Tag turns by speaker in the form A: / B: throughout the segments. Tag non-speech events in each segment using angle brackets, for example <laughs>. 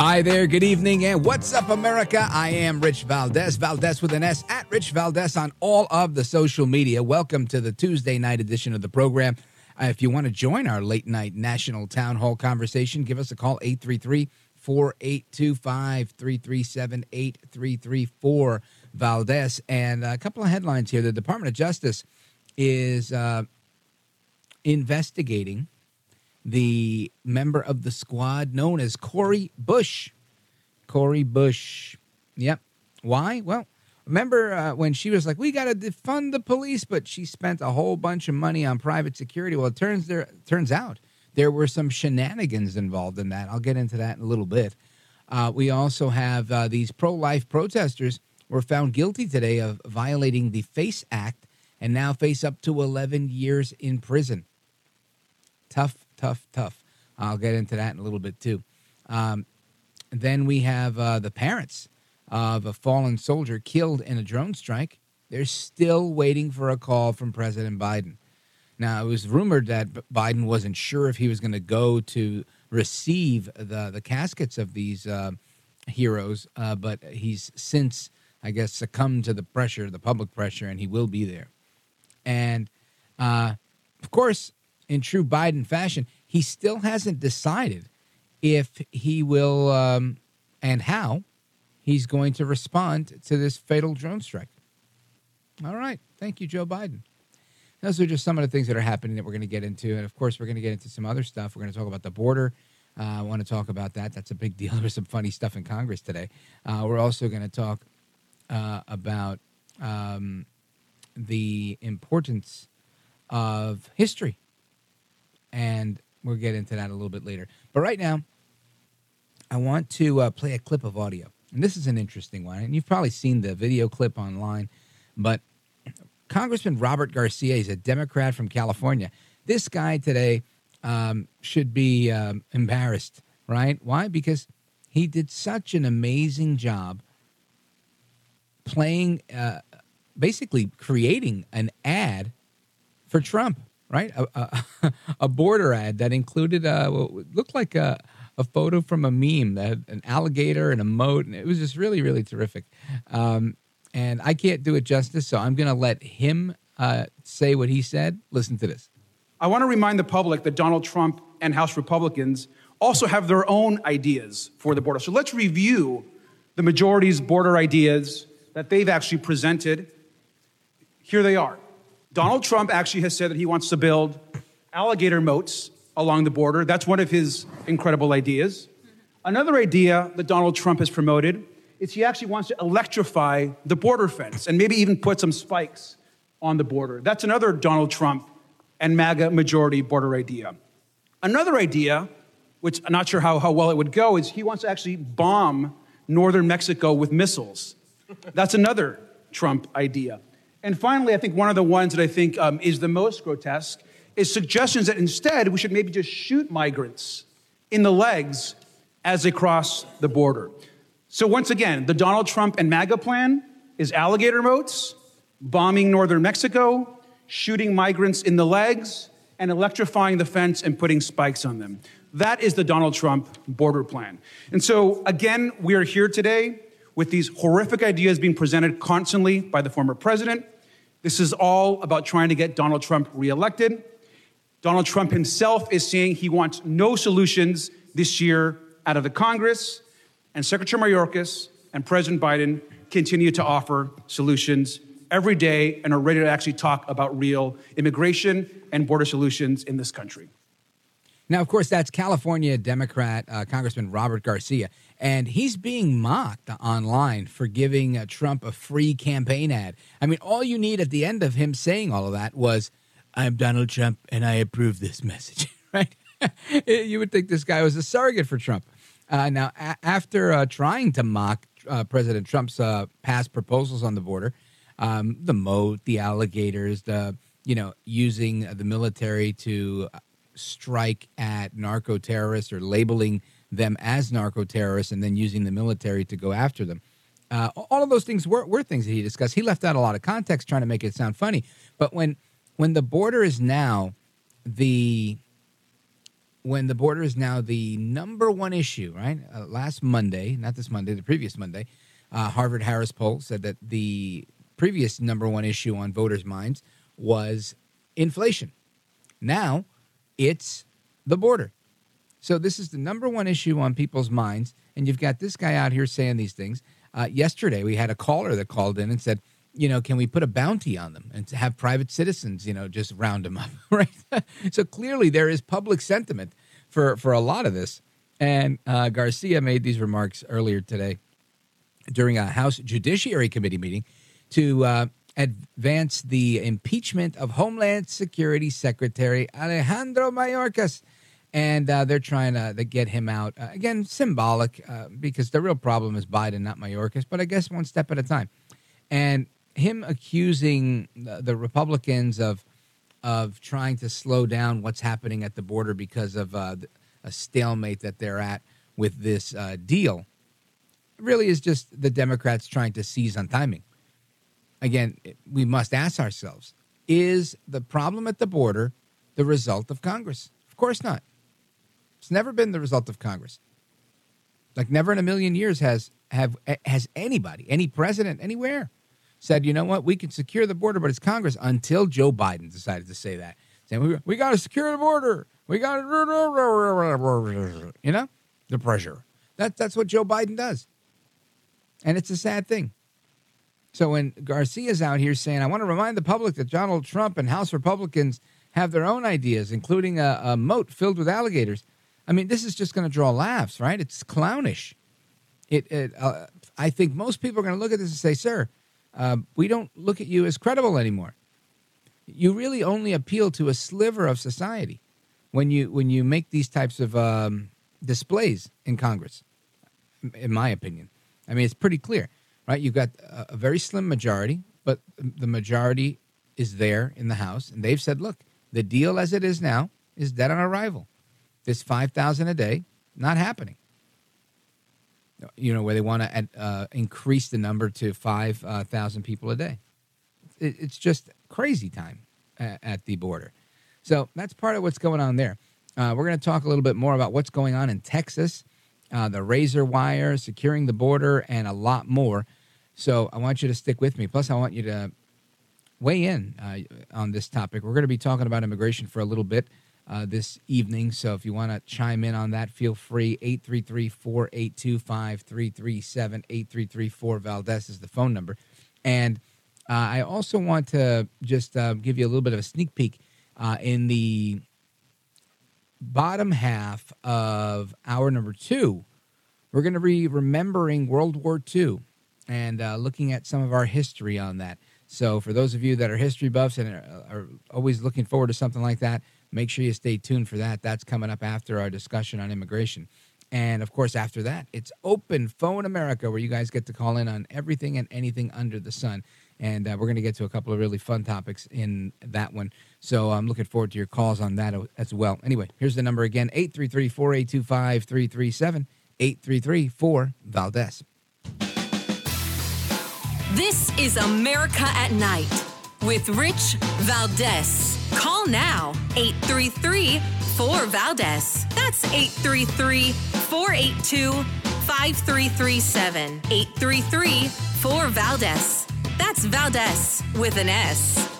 A: Hi there, good evening, and what's up, America? I am Rich Valdez, Valdez with an S, at Rich Valdez on all of the social media. Welcome to the Tuesday night edition of the program. Uh, if you want to join our late night national town hall conversation, give us a call 833 4825 337 8334 Valdez. And a couple of headlines here. The Department of Justice is uh, investigating the member of the squad known as Cori Bush. Cori Bush. Yep. Why? Well, remember uh, when she was like, "We got to defund the police," but she spent a whole bunch of money on private security. Well, it turns there turns out there were some shenanigans involved in that. I'll get into that in a little bit. Uh, we also have uh, these pro-life protesters were found guilty today of violating the FACE Act and now face up to 11 years in prison. Tough tough, tough. I'll get into that in a little bit too. Um, then we have uh, the parents of a fallen soldier killed in a drone strike. They're still waiting for a call from President Biden. Now, it was rumored that Biden wasn't sure if he was going to go to receive the, the caskets of these uh, heroes, uh, but he's since, I guess, succumbed to the pressure, the public pressure, and he will be there. And uh, of course, in true Biden fashion, he still hasn't decided if he will um, and how he's going to respond to this fatal drone strike. All right. Thank you, Joe Biden. Those are just some of the things that are happening that we're going to get into. And of course, we're going to get into some other stuff. We're going to talk about the border. Uh, I want to talk about that. That's a big deal. <laughs> There's some funny stuff in Congress today. Uh, we're also going to talk uh, about um, the importance of history and we'll get into that a little bit later. But right now, I want to uh, play a clip of audio. And this is an interesting one. And you've probably seen the video clip online. But Congressman Robert Garcia is a Democrat from California. This guy today um, should be um, embarrassed, right? Why? Because he did such an amazing job playing, uh, basically creating an ad for Trump right? A, a, <laughs> a, border ad that included uh, what looked like a, a photo from a meme that had an alligator and a moat, and it was just really, really terrific. Um, and I can't do it justice, so I'm going to let him uh, say what he said. Listen to this.
B: I want to remind the public that Donald Trump and House Republicans also have their own ideas for the border. So let's review the majority's border ideas that they've actually presented. Here they are. Donald Trump actually has said that he wants to build alligator moats along the border. That's one of his incredible ideas. Another idea that Donald Trump has promoted is he actually wants to electrify the border fence and maybe even put some spikes on the border. That's another Donald Trump and MAGA majority border idea. Another idea, which I'm not sure how, how well it would go, is he wants to actually bomb northern Mexico with missiles. That's another Trump idea. And finally, I think one of the ones that I think um, is the most grotesque is suggestions that instead we should maybe just shoot migrants in the legs as they cross the border. So, once again, the Donald Trump and MAGA plan is alligator moats, bombing northern Mexico, shooting migrants in the legs, and electrifying the fence and putting spikes on them. That is the Donald Trump border plan. And so, again, we are here today with these horrific ideas being presented constantly by the former president. This is all about trying to get Donald Trump reelected. Donald Trump himself is saying he wants no solutions this year out of the Congress. And Secretary Mayorkas and President Biden continue to offer solutions every day and are ready to actually talk about real immigration and border solutions in this country.
A: Now, of course, that's California Democrat uh, Congressman Robert Garcia, and he's being mocked online for giving uh, Trump a free campaign ad. I mean, all you need at the end of him saying all of that was, I'm Donald Trump and I approve this message, <laughs> right? <laughs> you would think this guy was a surrogate for Trump. Uh, now, a- after uh, trying to mock uh, President Trump's uh, past proposals on the border, um, the moat, the alligators, the you know using the military to strike at narco terrorists or labeling them as narco terrorists and then using the military to go after them. Uh, all of those things were, were things that he discussed. He left out a lot of context trying to make it sound funny. But when when the border is now the when the border is now the number one issue, right? Uh, last Monday, not this Monday, the previous Monday, uh, Harvard Harris poll said that the previous number one issue on voters' minds was inflation. Now it's the border. So this is the number one issue on people's minds, and you've got this guy out here saying these things. Uh, yesterday, we had a caller that called in and said, you know, can we put a bounty on them and have private citizens, you know, just round them up, <laughs> right? so clearly, there is public sentiment for for a lot of this. And uh, Garcia made these remarks earlier today during a House Judiciary Committee meeting to uh, advance the impeachment of Homeland Security Secretary Alejandro Mayorkas. And uh, they're trying to, to, get him out. Uh, again, symbolic, uh, because the real problem is Biden, not Mayorkas, but I guess one step at a time. And him accusing the, the Republicans of of trying to slow down what's happening at the border because of uh, a stalemate that they're at with this uh, deal really is just the Democrats trying to seize on timing again, we must ask ourselves is the problem at the border the result of Congress? Of course not. It's never been the result of Congress. Like never in a million years has have eh, has anybody, any president anywhere said, you know what, we can secure the border, but it's Congress until Joe Biden decided to say that. Saying we, we got to secure the border. We got to, you know, the pressure. That, that's what Joe Biden does. And it's a sad thing. So when Garcia's out here saying, I want to remind the public that Donald Trump and House Republicans have their own ideas, including a, a moat filled with alligators. I mean, this is just going to draw laughs, right? It's clownish. It, it uh, I think most people are going to look at this and say, "Sir, uh, we don't look at you as credible anymore. You really only appeal to a sliver of society when you when you make these types of um, displays in Congress." In my opinion, I mean, it's pretty clear right? You've got a, very slim majority, but the majority is there in the House, and they've said, look, the deal as it is now is dead on arrival. This five thousand a day not happening. You know where they want to uh, increase the number to five uh, people a day. It, it's just crazy time at, at, the border. So that's part of what's going on there. Uh, we're going to talk a little bit more about what's going on in Texas, uh, the razor wire, securing the border, and a lot more. So I want you to stick with me. Plus, I want you to weigh in uh, on this topic. We're going to be talking about immigration for a little bit uh, this evening. So if you want to chime in on that, feel free. 833 482 5337 8334 Valdez is the phone number. And uh, I also want to just uh, give you a little bit of a sneak peek uh, in the bottom half of hour number two. We're going to be remembering World War II and uh, looking at some of our history on that. So, for those of you that are history buffs and are, are, always looking forward to something like that, make sure you stay tuned for that. That's coming up after our discussion on immigration. And of course, after that, it's Open Phone America, where you guys get to call in on everything and anything under the sun. And uh, we're going to get to a couple of really fun topics in that one. So I'm looking forward to your calls on that as well. Anyway, here's the number again 833 482 5337 833 4 Valdez.
C: This is America at Night with Rich Valdez. Call now 833 4 Valdez. That's 833 482 5337. 833 4 Valdez. That's Valdez with an S.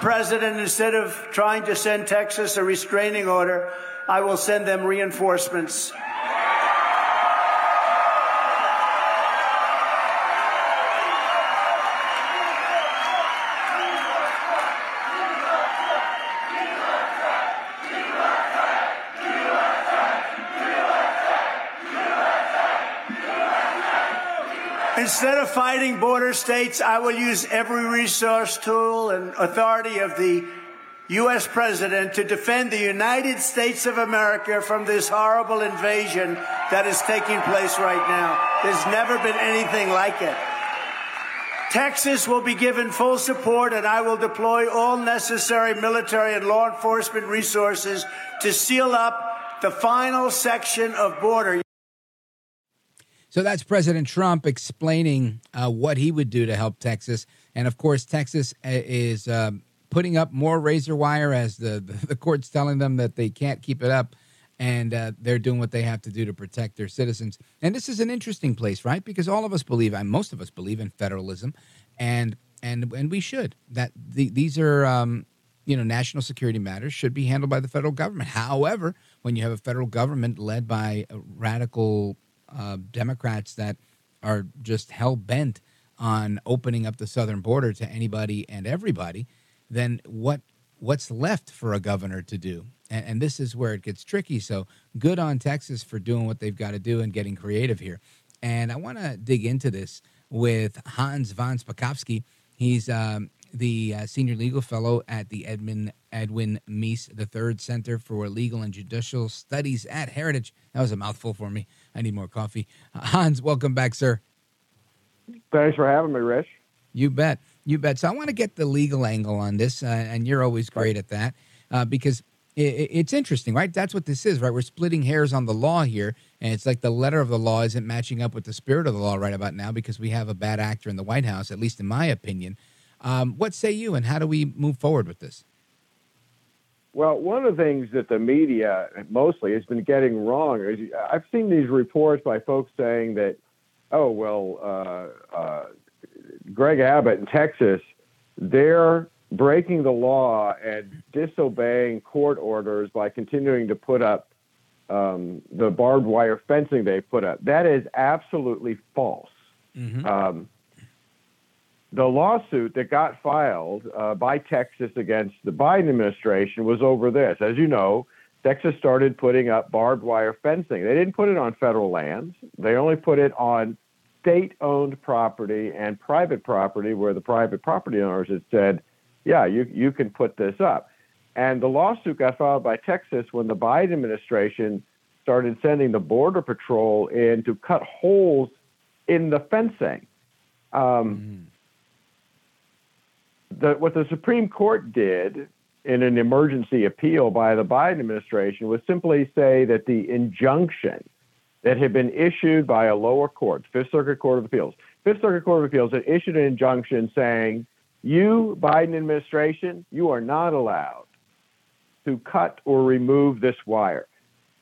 D: President, instead of trying to send Texas a restraining order, I will send them reinforcements. Instead of fighting border states, I will use every resource, tool, and authority of the U.S. president to defend the United States of America from this horrible invasion that is taking place right now. There's never been anything like it. Texas will be given full support, and I will deploy all necessary military and law enforcement resources to seal up the final section of border.
A: So that's President Trump explaining uh, what he would do to help Texas, and of course, Texas uh, is um, putting up more razor wire as the, the <laughs> the court's telling them that they can't keep it up, and uh, they're doing what they have to do to protect their citizens. And this is an interesting place, right? Because all of us believe, and most of us believe in federalism, and and and we should. That the, these are. Um, you know, national security matters should be handled by the federal government. However, when you have a federal government led by radical uh, Democrats that are just hell bent on opening up the southern border to anybody and everybody, then what what's left for a governor to do? And, and this is where it gets tricky. So good on Texas for doing what they've got to do and getting creative here. And I want to dig into this with Hans von Spakovsky. He's um, the uh, senior legal fellow at the Edmund Edwin Meese III Center for Legal and Judicial Studies at Heritage. That was a mouthful for me. I need more coffee. <laughs> Hans, welcome back, sir.
E: Thanks for having me, Rich.
A: You bet. You bet. So I want to get the legal angle on this, uh, and you're always great at that uh, because it, it's interesting, right? That's what this is, right? We're splitting hairs on the law here, and it's like the letter of the law isn't matching up with the spirit of the law right about now because we have a bad actor in the White House, at least in my opinion. Um, what say you, and how do we move forward with this?
E: Well, one of the things that the media mostly has been getting wrong is I've seen these reports by folks saying that, oh, well, uh, uh, Greg Abbott in Texas, they're breaking the law and disobeying court orders by continuing to put up um, the barbed wire fencing they put up. That is absolutely false. Mm-hmm. Um, the lawsuit that got filed uh, by Texas against the Biden administration was over this. As you know, Texas started putting up barbed wire fencing. They didn't put it on federal lands, they only put it on state owned property and private property where the private property owners had said, yeah, you, you can put this up. And the lawsuit got filed by Texas when the Biden administration started sending the Border Patrol in to cut holes in the fencing. Um, mm the, what the Supreme Court did in an emergency appeal by the Biden administration was simply say that the injunction that had been issued by a lower court, Fifth Circuit Court of Appeals, Fifth Circuit Court of Appeals had issued an injunction saying, you, Biden administration, you are not allowed to cut or remove this wire.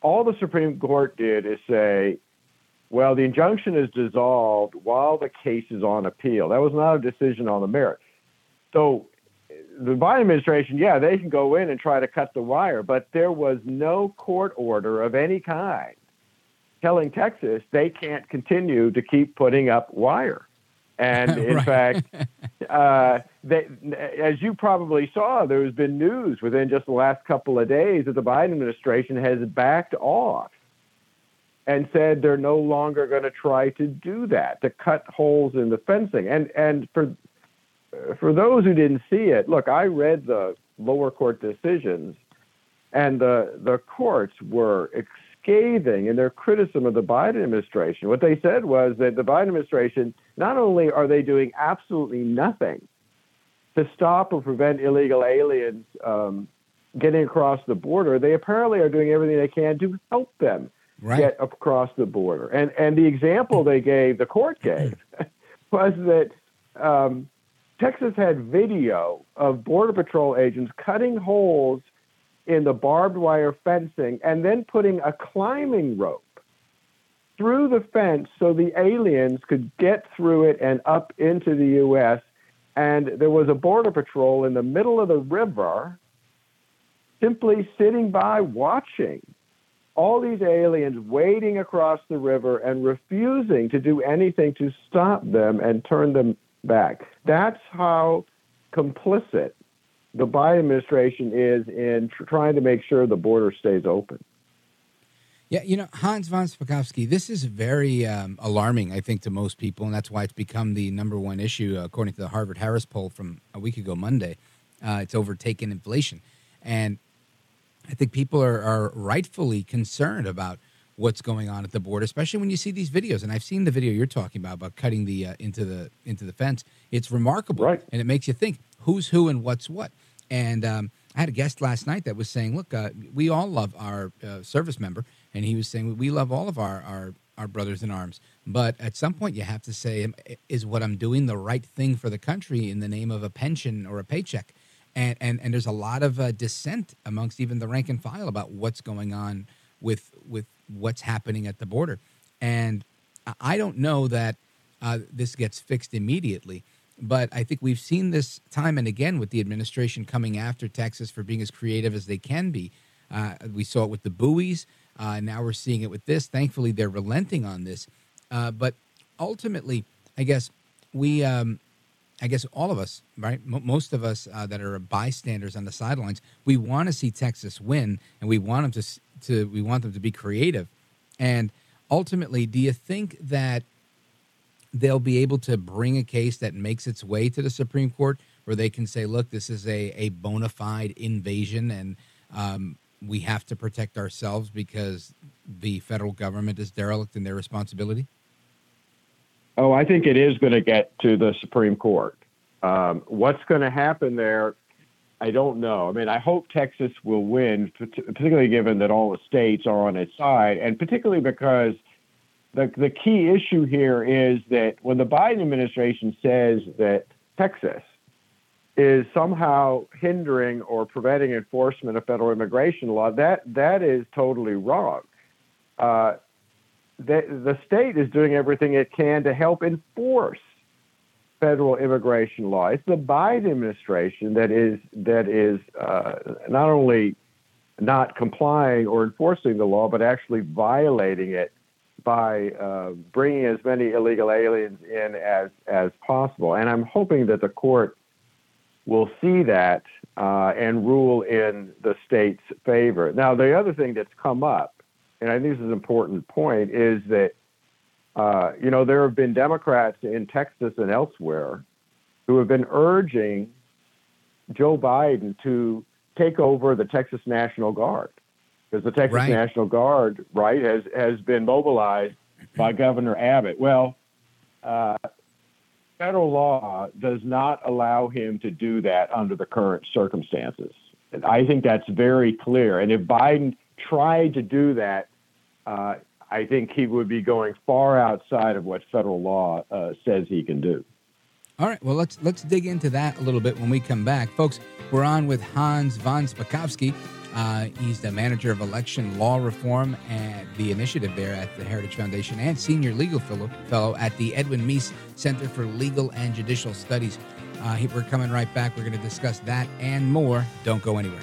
E: All the Supreme Court did is say, well, the injunction is dissolved while the case is on appeal. That was not a decision on the merits. So the Biden administration, yeah, they can go in and try to cut the wire, but there was no court order of any kind telling Texas they can't continue to keep putting up wire. And <laughs> in fact, uh, they, as you probably saw, there has been news within just the last couple of days that the Biden administration has backed off and said they're no longer going to try to do that, to cut holes in the fencing. And and for for those who didn't see it, look, I read the lower court decisions. And the, the courts were scathing in their criticism of the Biden administration. What they said was that the Biden administration, not only are they doing absolutely nothing to stop or prevent illegal aliens um, getting across the border, they apparently are doing everything they can to help them right. get across the border. And, and the example they gave, the court gave, <laughs> was that um, Texas had video of Border Patrol agents cutting holes in the barbed wire fencing and then putting a climbing rope through the fence so the aliens could get through it and up into the U.S. And there was a Border Patrol in the middle of the river simply sitting by watching all these aliens wading across the river and refusing to do anything to stop them and turn them back. That's how complicit the Biden administration is in tr- trying to make sure the border stays open.
A: Yeah, you know, Hans von Spakovsky, this is very um, alarming, I think, to most people, and that's why it's become the number one issue, according to the Harvard Harris poll from a week ago, Monday. Uh, it's overtaken inflation. And I think people are, are rightfully concerned about what's going on at the border, especially when you see these videos. And I've seen the video you're talking about about cutting the uh, into the into the fence. It's remarkable,
E: right.
A: and it makes you think who's who and what's what. And um, I had a guest last night that was saying, "Look, uh, we all love our uh, service member," and he was saying, "We love all of our, our our brothers in arms, but at some point you have to say, is what I'm doing the right thing for the country in the name of a pension or a paycheck?" And and and there's a lot of uh, dissent amongst even the rank and file about what's going on with with what's happening at the border. And I don't know that uh, this gets fixed immediately. But I think we've seen this time and again with the administration coming after Texas for being as creative as they can be. Uh, we saw it with the buoys. Uh, now we're seeing it with this. Thankfully, they're relenting on this. Uh, but ultimately, I guess we, um, I guess all of us, right? M- most of us uh, that are bystanders on the sidelines, we want to see Texas win, and we want them to, to, we want them to be creative. And ultimately, do you think that they'll be able to bring a case that makes its way to the Supreme Court where they can say, look, this is a, a bona fide invasion and um, we have to protect ourselves because the federal government is derelict in their responsibility?
E: Oh, I think it is going to get to the Supreme Court. Um, what's going to happen there, I don't know. I mean, I hope Texas will win, particularly given that all the states are on its side, and particularly because – the, the key issue here is that when the Biden administration says that Texas is somehow hindering or preventing enforcement of federal immigration law, that that is totally wrong. Uh, the, the state is doing everything it can to help enforce federal immigration law. It's the Biden administration that is that is uh, not only not complying or enforcing the law, but actually violating it by uh, bringing as many illegal aliens in as as possible. And I'm hoping that the court will see that uh, and rule in the state's favor. Now, the other thing that's come up, and I think this is an important point, is that uh, you know there have been Democrats in Texas and elsewhere who have been urging Joe Biden to take over the Texas National Guard because the Texas right. National Guard, right, has has been mobilized by Governor Abbott. Well, uh, federal law does not allow him to do that under the current circumstances. And I think that's very clear. And if Biden tried to do that, uh, I think he would be going far outside of what federal law uh, says he can do.
A: All right, well let's let's dig into that a little bit when we come back, folks. We're on with Hans von Spakovsky. Uh, he's the manager of election law reform and the initiative there at the Heritage Foundation and senior legal fellow, fellow at the Edwin Meese Center for Legal and Judicial Studies. Uh, we're coming right back. We're going to discuss that and more. Don't go anywhere.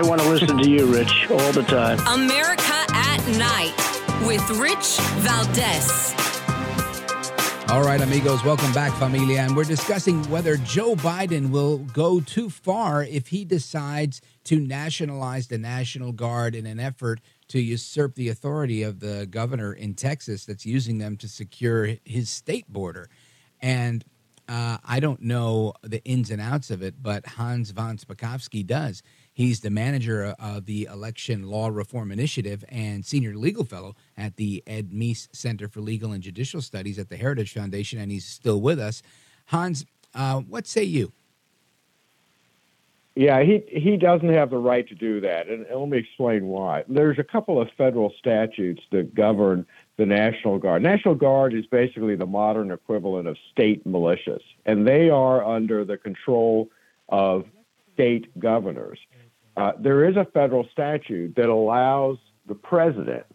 F: I want to listen to you, Rich, all the time.
C: America at Night with Rich Valdez.
A: All right, amigos, welcome back, familia. And we're discussing whether Joe Biden will go too far if he decides to nationalize the National Guard in an effort to usurp the authority of the governor in Texas that's using them to secure his state border. And uh, I don't know the ins and outs of it, but Hans von Spakovsky does. He's the manager of the Election Law Reform Initiative and senior legal fellow at the Ed Meese Center for Legal and Judicial Studies at the Heritage Foundation, and he's still with us. Hans, uh, what say you?
E: Yeah, he he doesn't have the right to do that, and, and let me explain why. There's a couple of federal statutes that govern the National Guard. National Guard is basically the modern equivalent of state militias, and they are under the control of state governors. Uh, there is a federal statute that allows the president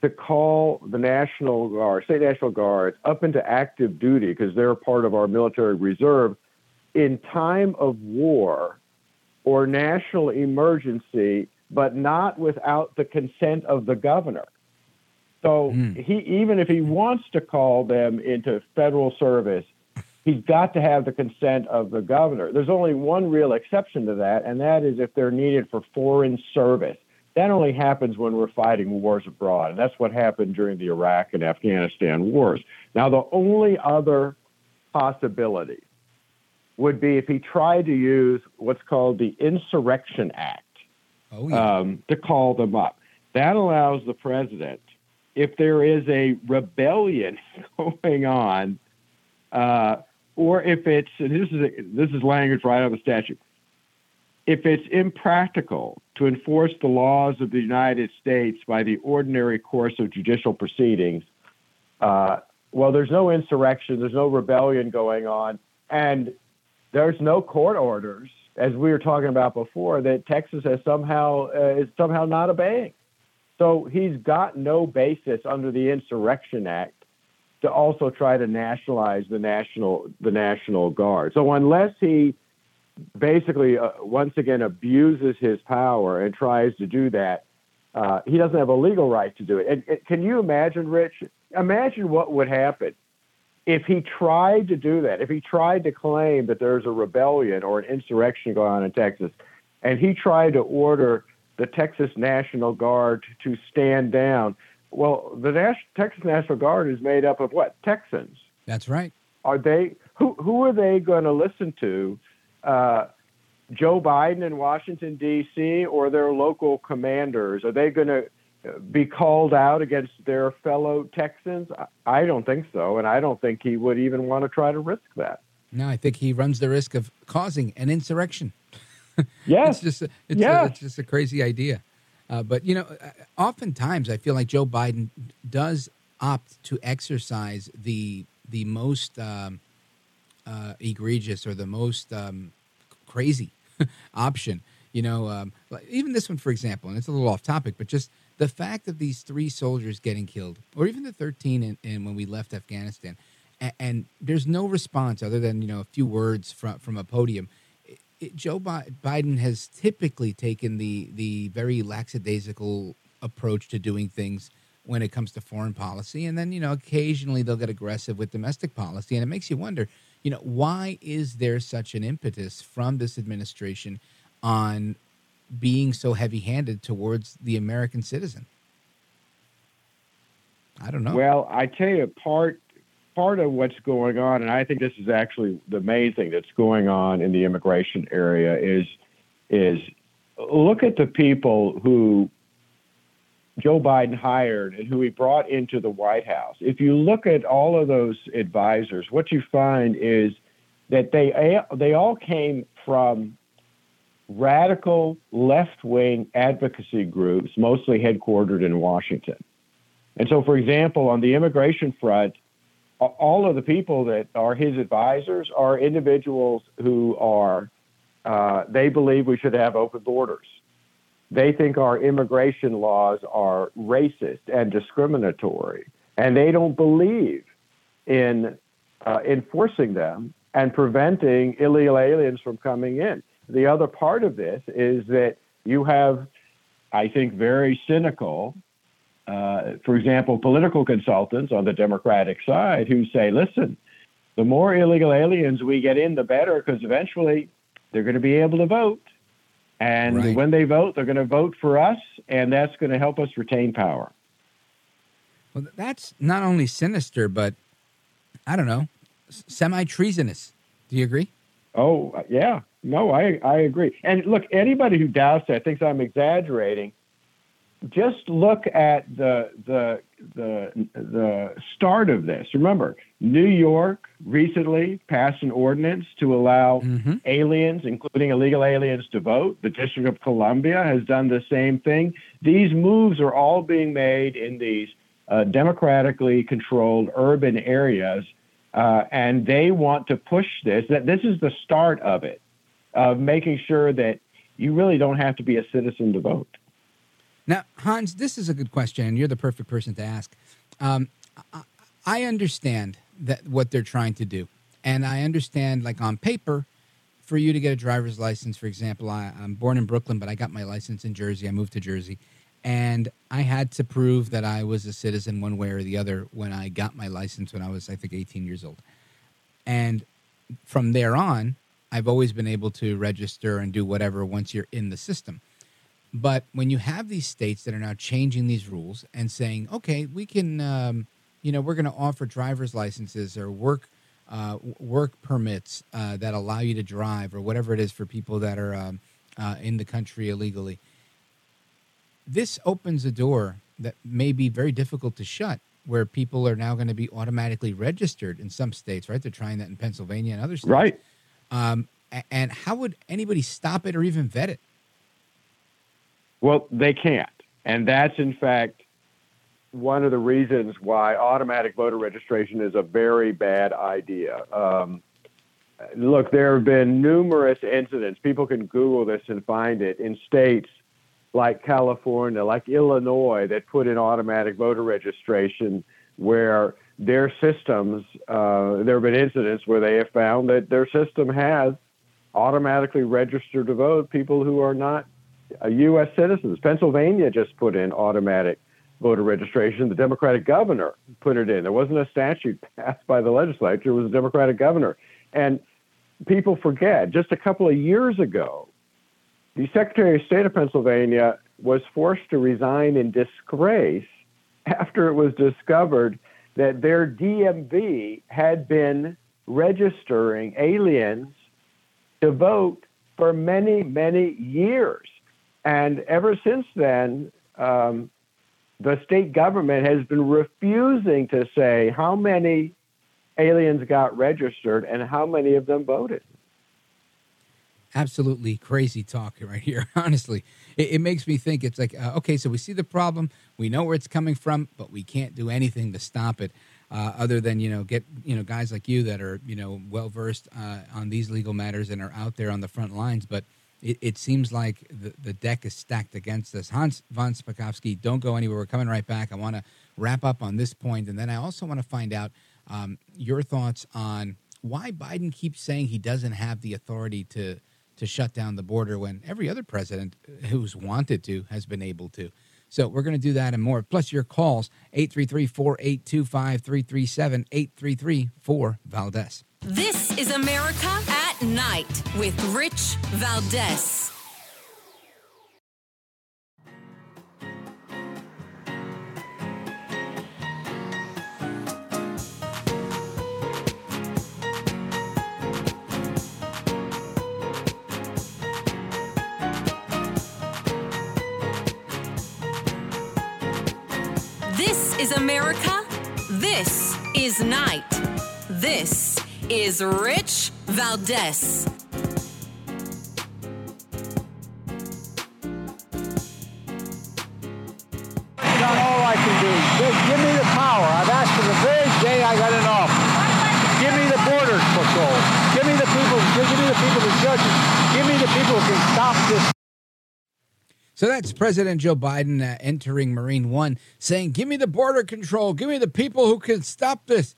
E: to call the National Guard, state National Guard, up into active duty because they're part of our military reserve in time of war or national emergency, but not without the consent of the governor. So mm. he, even if he wants to call them into federal service, he's got to have the consent of the governor. There's only one real exception to that, and that is if they're needed for foreign service. That only happens when we're fighting wars abroad, and that's what happened during the Iraq and Afghanistan wars. Now, the only other possibility would be if he tried to use what's called the Insurrection Act oh, yeah. um, to call them up. That allows the president, if there is a rebellion <laughs> going on, uh, or if it's this is a, this is language right out of the statute. If it's impractical to enforce the laws of the United States by the ordinary course of judicial proceedings, uh, well, there's no insurrection, there's no rebellion going on, and there's no court orders, as we were talking about before, that Texas has somehow uh, is somehow not obeying. So he's got no basis under the Insurrection Act to also try to nationalize the national the National Guard. So unless he basically uh, once again abuses his power and tries to do that, uh, he doesn't have a legal right to do it. And, and can you imagine, Rich? Imagine what would happen if he tried to do that. If he tried to claim that there's a rebellion or an insurrection going on in Texas, and he tried to order the Texas National Guard to stand down well, the Nas- Texas National Guard is made up of what? Texans.
A: That's right.
E: Are they who? Who are they going to listen to? Uh, Joe Biden in Washington D.C. or their local commanders? Are they going to be called out against their fellow Texans? I don't think so, and I don't think he would even want to try to risk that.
A: No, I think he runs the risk of causing an insurrection. <laughs>
E: Yes,
A: it's just a, it's, yes. a, it's just a crazy idea. Uh, but you know, uh, oftentimes I feel like Joe Biden does opt to exercise the the most um, uh, egregious or the most um, crazy <laughs> option. You know, um, even this one, for example, and it's a little off topic, but just the fact of these three soldiers getting killed, or even the 13 in, in when we left Afghanistan, and, and, there's no response other than you know a few words from from a podium it, Joe Biden has typically taken the the very lackadaisical approach to doing things when it comes to foreign policy, and then you know occasionally they'll get aggressive with domestic policy, and it makes you wonder, you know, why is there such an impetus from this administration on being so heavy-handed towards the American citizen? I don't know.
E: Well, I tell you, part part of what's going on, and I think this is actually the main thing that's going on in the immigration area is is look at the people who Joe Biden hired and who he brought into the White House. If you look at all of those advisors, what you find is that they they all came from radical left-wing advocacy groups, mostly headquartered in Washington. And so, for example, on the immigration front, all of the people that are his advisors are individuals who are, uh, they believe we should have open borders. They think our immigration laws are racist and discriminatory, and they don't believe in uh, enforcing them and preventing illegal aliens from coming in. The other part of this is that you have, I think, very cynical uh, for example, political consultants on the Democratic side who say, listen, the more illegal aliens we get in, the better, because eventually they're going to be able to vote. And right. when they vote, they're going to vote for us, and that's going to help us retain power.
A: Well, that's not only sinister, but I don't know, semi treasonous. Do you agree?
E: Oh, yeah. No, I, I agree. And look, anybody who doubts that thinks I'm exaggerating just look at the the the the start of this. Remember, New York recently passed an ordinance to allow mm-hmm. aliens, including illegal aliens, to vote. The District of Columbia has done the same thing. These moves are all being made in these uh, democratically controlled urban areas, uh, and they want to push this. That this is the start of it, of making sure that you really don't have to be a citizen to vote.
A: Now, Hans, this is a good question, and you're the perfect person to ask. Um, I understand that what they're trying to do, and I understand, like on paper, for you to get a driver's license, for example, I, am born in Brooklyn, but I got my license in Jersey. I moved to Jersey, and I had to prove that I was a citizen one way or the other when I got my license when I was, I think, 18 years old. And from there on, I've always been able to register and do whatever once you're in the system. But when you have these states that are now changing these rules and saying, okay, we can, um, you know, we're going to offer driver's licenses or work uh, work permits uh, that allow you to drive or whatever it is for people that are um, uh, in the country illegally. This opens a door that may be very difficult to shut, where people are now going to be automatically registered in some states, right? They're trying that in Pennsylvania and other states.
E: Right.
A: Um, and how would anybody stop it or even vet it?
E: Well, they can't. And that's, in fact, one of the reasons why automatic voter registration is a very bad idea. Um, look, there have been numerous incidents. People can Google this and find it in states like California, like Illinois, that put in automatic voter registration where their systems, uh, there have been incidents where they have found that their system has automatically registered to vote people who are not U.S. citizens. Pennsylvania just put in automatic voter registration. The Democratic governor put it in. There wasn't a statute <laughs> passed by the legislature, it was a Democratic governor. And people forget, just a couple of years ago, the Secretary of State of Pennsylvania was forced to resign in disgrace after it was discovered that their DMV had been registering aliens to vote for many, many years. And ever since then, um, the state government has been refusing to say how many aliens got registered and how many of them voted.
A: Absolutely crazy talk right here. <laughs> Honestly, it, it makes me think it's like, uh, okay, so we see the problem, we know where it's coming from, but we can't do anything to stop it. Uh, other than you know get you know guys like you that are you know well versed uh, on these legal matters and are out there on the front lines but it, it seems like the, the deck is stacked against us. Hans von Spakovsky, don't go anywhere. We're coming right back. I want to wrap up on this point, and then I also want to find out um, your thoughts on why Biden keeps saying he doesn't have the authority to to shut down the border when every other president who's wanted to has been able to. So we're going to do that and more. Plus your calls, 833-482-5337, 833-4-VALDEZ.
C: This is America at Night with Rich Valdez. Is America. This is Night. This is Rich Valdez.
G: Not all I can do. Just give me the power. I've asked for the very day I got in office. Give me the border patrol. Give me the people. Give me the people, the judges. Give me the people who can stop this.
A: So that's President Joe Biden uh, entering Marine One, saying, "Give me the border control. Give me the people who can stop this."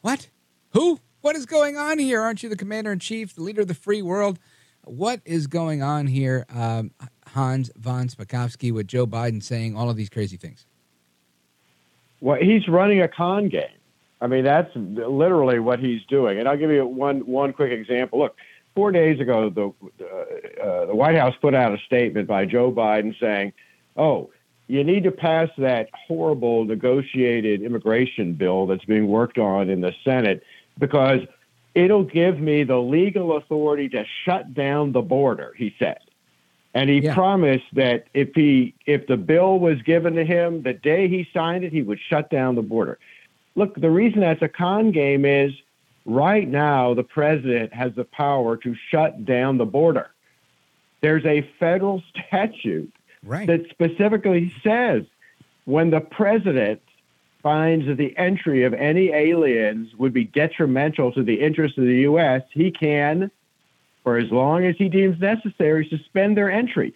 A: What? Who? What is going on here? Aren't you the commander in chief, the leader of the free world? What is going on here, um, Hans von Spakovsky, with Joe Biden saying all of these crazy things?
E: Well, he's running a con game. I mean, that's literally what he's doing. And I'll give you one one quick example. Look, four days ago, the uh, uh, the White House put out a statement by Joe Biden saying, "Oh, you need to pass that horrible negotiated immigration bill that's being worked on in the Senate because it'll give me the legal authority to shut down the border." He said. And he
A: Yeah.
E: promised that if he if the bill was given to him the day he signed it, he would shut down the border. Look, the reason that's a con game is right now the president has the power to shut down the border. There's a federal <laughs> statute
A: Right.
E: that specifically says when the president finds that the entry of any aliens would be detrimental to the interests of the U.S., he can, for as long as he deems necessary, suspend their entry.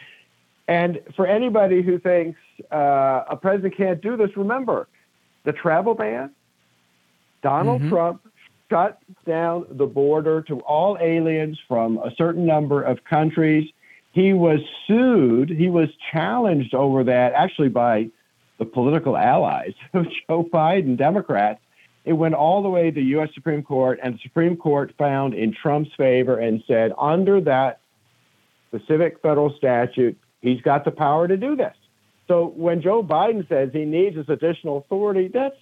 E: And for anybody who thinks uh, a president can't do this, remember the travel ban. Donald Trump shut down the border to all aliens from a certain number of countries. He was sued. He was challenged over that, actually by the political allies <laughs> of Joe Biden, Democrats. It went all the way to the U.S. Supreme Court, and the Supreme Court found in Trump's favor and said, under that specific federal statute, he's got the power to do this. So when Joe Biden says he needs this additional authority, that's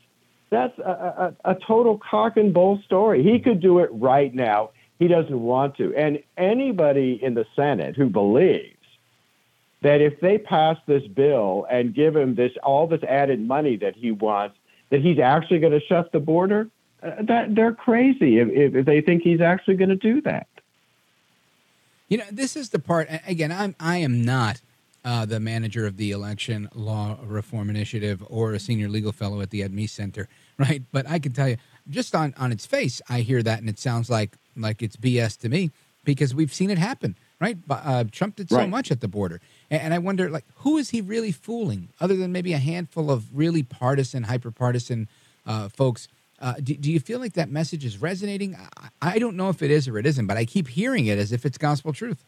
E: that's a, a, a total cock and bull story. He could do it right now. He doesn't want to. And anybody in the Senate who believes that if they pass this bill and give him this all this added money that he wants, that he's actually going to shut the border, uh, that they're crazy if, if, they think he's actually going to do that.
A: You know, this is the part. Again, I'm I am not uh, the manager of the Election Law Reform Initiative or a senior legal fellow at the Ed Meese Center, <laughs> right? But I can tell you, just on on its face, I hear that and it sounds like like it's BS to me because we've seen it happen, right? Uh, Trump did so
E: Right.
A: much at the border, and, and I wonder, like, who is he really fooling, other than maybe a handful of really partisan, hyper partisan uh, folks? Uh, do, do you feel like that message is resonating? I, I don't know if it is or it isn't, but I keep hearing it as if it's gospel truth.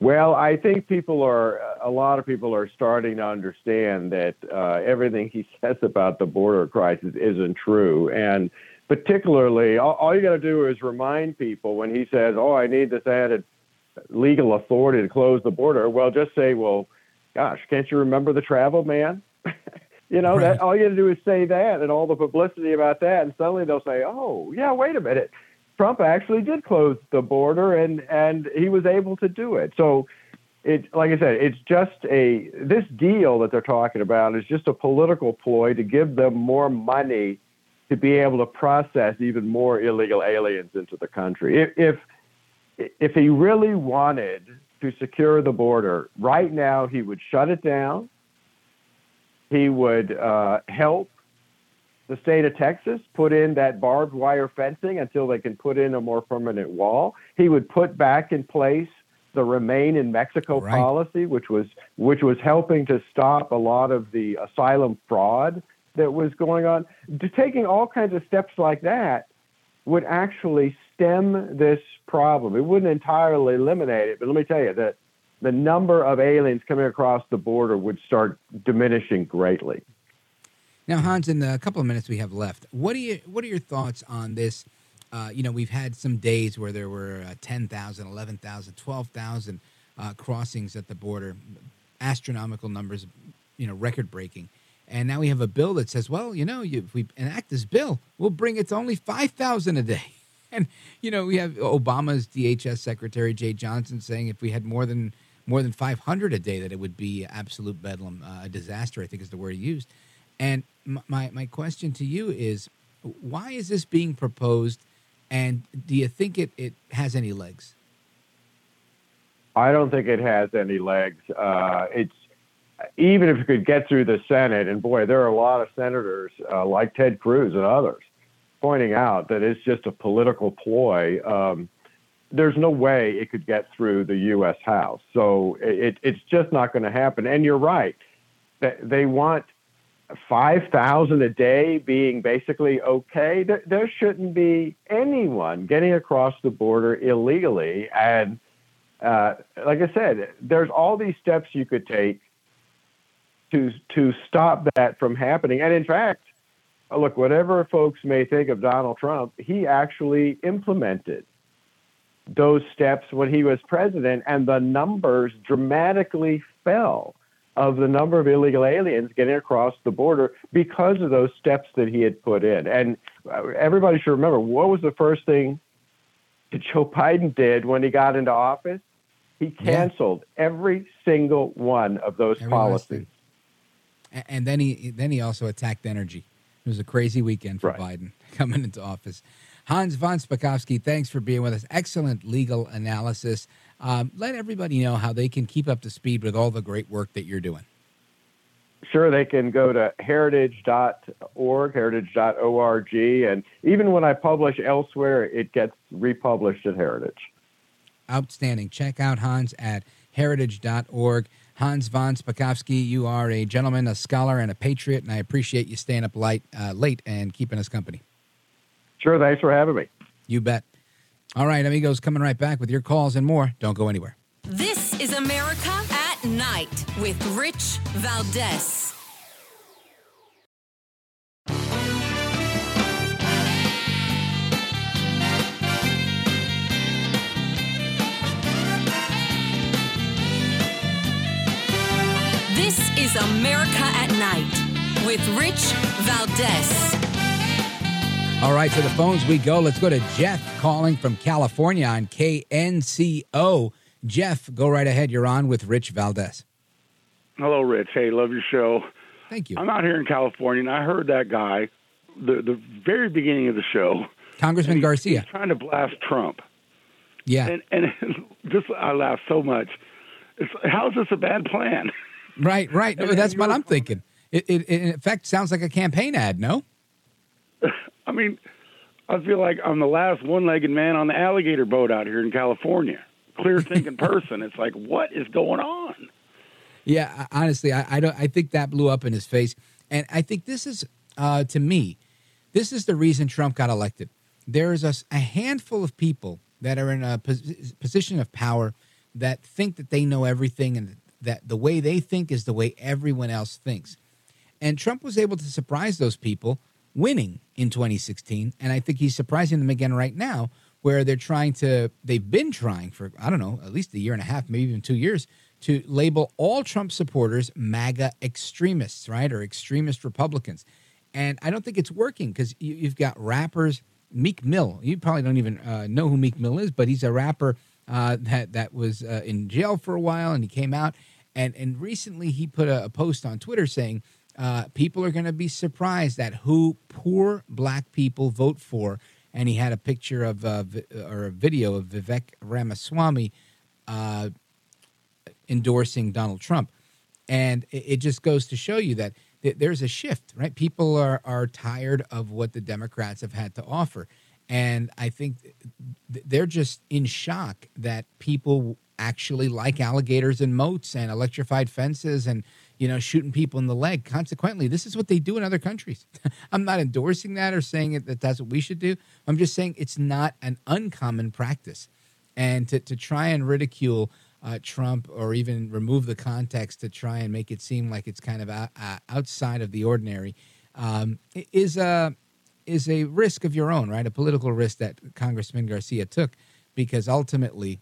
E: Well, I think people are, a lot of people are starting to understand that uh, everything he <laughs> says about the border crisis isn't true. And particularly, all, all you got to do is remind people when he says, oh, I need this added legal authority to close the border. Well, just say, well, gosh, can't you remember the travel man? <laughs> you know,
A: Right.
E: that all you got to do is say that and all the publicity about that. And suddenly they'll say, oh, yeah, wait a minute. Trump actually did close the border and, and he was able to do it. So it, like I said, it's just a, this deal that they're talking about is just a political ploy to give them more money to be able to process even more illegal aliens into the country. If, if, if he really wanted to secure the border, right now he would shut it down. He would uh, help the state of Texas put in that barbed wire fencing until they can put in a more permanent wall. He would put back in place the remain in Mexico
A: Right.
E: policy, which was which was helping to stop a lot of the asylum fraud that was going on. To taking all kinds of steps like that would actually stem this problem. It wouldn't entirely eliminate it, but let me tell you that the number of aliens coming across the border would start diminishing greatly.
A: Now, Hans, in the couple of minutes we have left, what do you what are your thoughts on this? Uh, you know, we've had some days where there were uh, 10,000, 11,000, 12,000 uh, crossings at the border, astronomical numbers, you know, record breaking. And now we have a bill that says, well, you know, you, if we enact this bill, we'll bring it to only 5,000 a day. <laughs> And, you know, we have Obama's DHS Secretary, Jeh Johnson, saying if we had more than more than 500 a day, that it would be absolute bedlam, uh, a disaster. I think is the word he used. And my my question to you is, why is this being proposed, and do you think it it has any legs?
E: I don't think it has any legs. Uh, it's even if it could get through the Senate, and boy, there are a lot of senators uh, like Ted Cruz and others pointing out that it's just a political ploy. Um, there's no way it could get through the U.S. House, so it, it's just not going to happen. And you're right; they want five thousand a day being basically okay. There, there shouldn't be anyone getting across the border illegally and uh, like I said, there's all these steps you could take to to stop that from happening. And in fact, look, whatever folks may think of Donald Trump, he actually implemented those steps when he was president, and the numbers dramatically fell of the number of illegal aliens getting across the border because of those steps that he had put in. And uh, everybody should remember what was the first thing that <laughs> Joe Biden did when he got into office? He canceled yeah. every single one of those every policies.
A: And then he then he also attacked energy. It was a crazy weekend for right. Biden <laughs> coming into office. Hans von Spakovsky, thanks for being with us. Excellent legal analysis. Um, let everybody know how they can keep up to speed with all the great work that you're doing.
E: Sure, they can go to heritage.org, heritage.org, and even when I publish elsewhere, it gets republished at Heritage
A: outstanding. Check out Hans at heritage.org. Hans von Spakovsky, you are a gentleman, a scholar, and a patriot, and I appreciate you staying up late, uh, late and keeping us company.
E: Sure. Thanks for having me.
A: You bet. All right, amigos, coming right back with your calls and more. Don't go anywhere.
C: This is America at Night with Rich Valdez. This is America at Night with Rich Valdez.
A: All right, to the phones we go. Let's go to Jeff calling from California on KNCO. Jeff, go right ahead. You're on with Rich Valdez.
H: Hello, Rich. Hey, love your show.
A: Thank you.
H: I'm out here in California, and I heard that guy, the the very beginning of the show,
A: Congressman
H: he,
A: Garcia,
H: trying to blast Trump.
A: Yeah,
H: and, and <laughs> just I laughed so much. It's, how is this a bad plan? <laughs>
A: Right, right. <laughs> No, that's what I'm thinking. It, it, it, in effect, sounds like a campaign ad. No.
H: I mean, I feel like I'm the last one-legged man on the alligator boat out here in California. Clear thinking <laughs> person. It's like, what is going on?
A: Yeah, honestly, I, I don't. I think that blew up in his face, and I think this is, uh, to me, this is the reason Trump got elected. There is a, a handful of people that are in a pos- position of power that think that they know everything and that the way they think is the way everyone else thinks. And Trump was able to surprise those people winning in 2016. And I think he's surprising them again right now, where they're trying to, they've been trying for, I don't know, at least a year and a half, maybe even two years, to label all Trump supporters MAGA extremists, right? Or extremist Republicans. And I don't think it's working because you, have got rappers, Meek Mill. You probably don't even uh, know who Meek Mill is, but he's a rapper uh, that that was uh, in jail for a while, and he came out and and recently he put a, a post on Twitter saying uh, people are going to be surprised at who poor black people vote for. And he had a picture of uh, or a video of Vivek Ramaswamy uh, endorsing Donald Trump, and it, it just goes to show you that there's a shift, right? People are are tired of what the Democrats have had to offer, and I think they're just in shock that people actually like alligators and moats and electrified fences and you know shooting people in the leg. Consequently this is what they do in other countries. <laughs> I'm not endorsing that or saying that that's what we should do. I'm just saying it's not an uncommon practice. And to, to try and ridicule uh, trump or even remove the context to try and make it seem like it's kind of out, uh, outside of the ordinary um, is a is a risk of your own right? A political risk that congressman garcia took because ultimately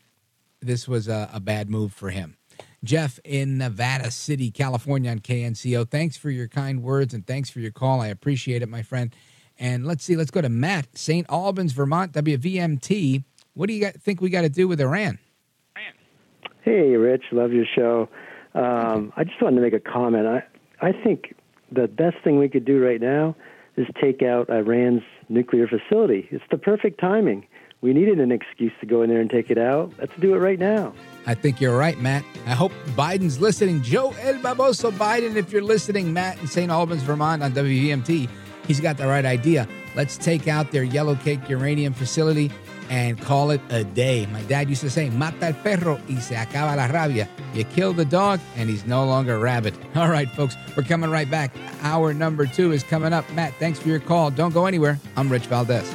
A: this was a, a bad move for him. Jeff in Nevada City, California on KNCO. Thanks for your kind words and thanks for your call. I appreciate it, my friend. And let's see, let's go to Matt, St. Albans, Vermont, WVMT. What do you think we got to do with Iran?
F: Hey, Rich, love your show. Um, I just wanted to make a comment. I, I think the best thing we could do right now is take out Iran's nuclear facility. It's the perfect timing. We needed an excuse to go in there and take it out. Let's do it right now.
A: I think you're right, Matt. I hope Biden's listening. Joe El Baboso Biden, if you're listening, Matt in St. Albans, Vermont on WVMT, he's got the right idea. Let's take out their yellow cake uranium facility and call it a day. My dad used to say, mata el perro y se acaba la rabia. You kill the dog and he's no longer a rabbit. <laughs> All right, folks, we're coming right back. Hour number two is coming up. Matt, thanks for your call. Don't go anywhere. I'm Rich Valdez.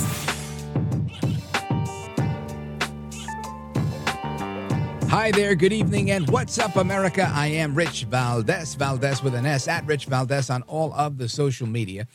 A: Hi there, good evening, and what's up, America? I am Rich Valdez, Valdez with an S, at Rich Valdez on all of the social media.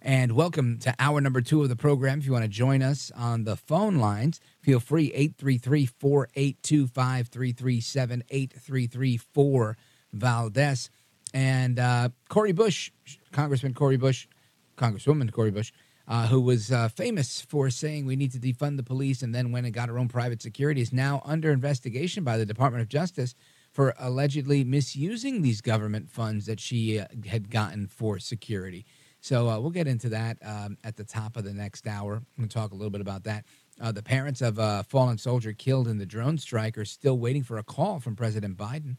A: And welcome to hour number two of the program. If you want to join us on the phone lines, feel free 833 482 5337 8334 Valdez. And uh, Cori Bush, Congressman Cori Bush, Congresswoman Cori Bush, uh, who was uh, famous for saying we need to defund the police and then went and got her own private security, is now under investigation by the Department of Justice for allegedly misusing these government funds that she uh, had gotten for security. So uh, we'll get into that um, at the top of the next hour. I'm going to talk a little bit about that. Uh, the parents of a fallen soldier killed in the drone strike are still waiting for a call from President Biden.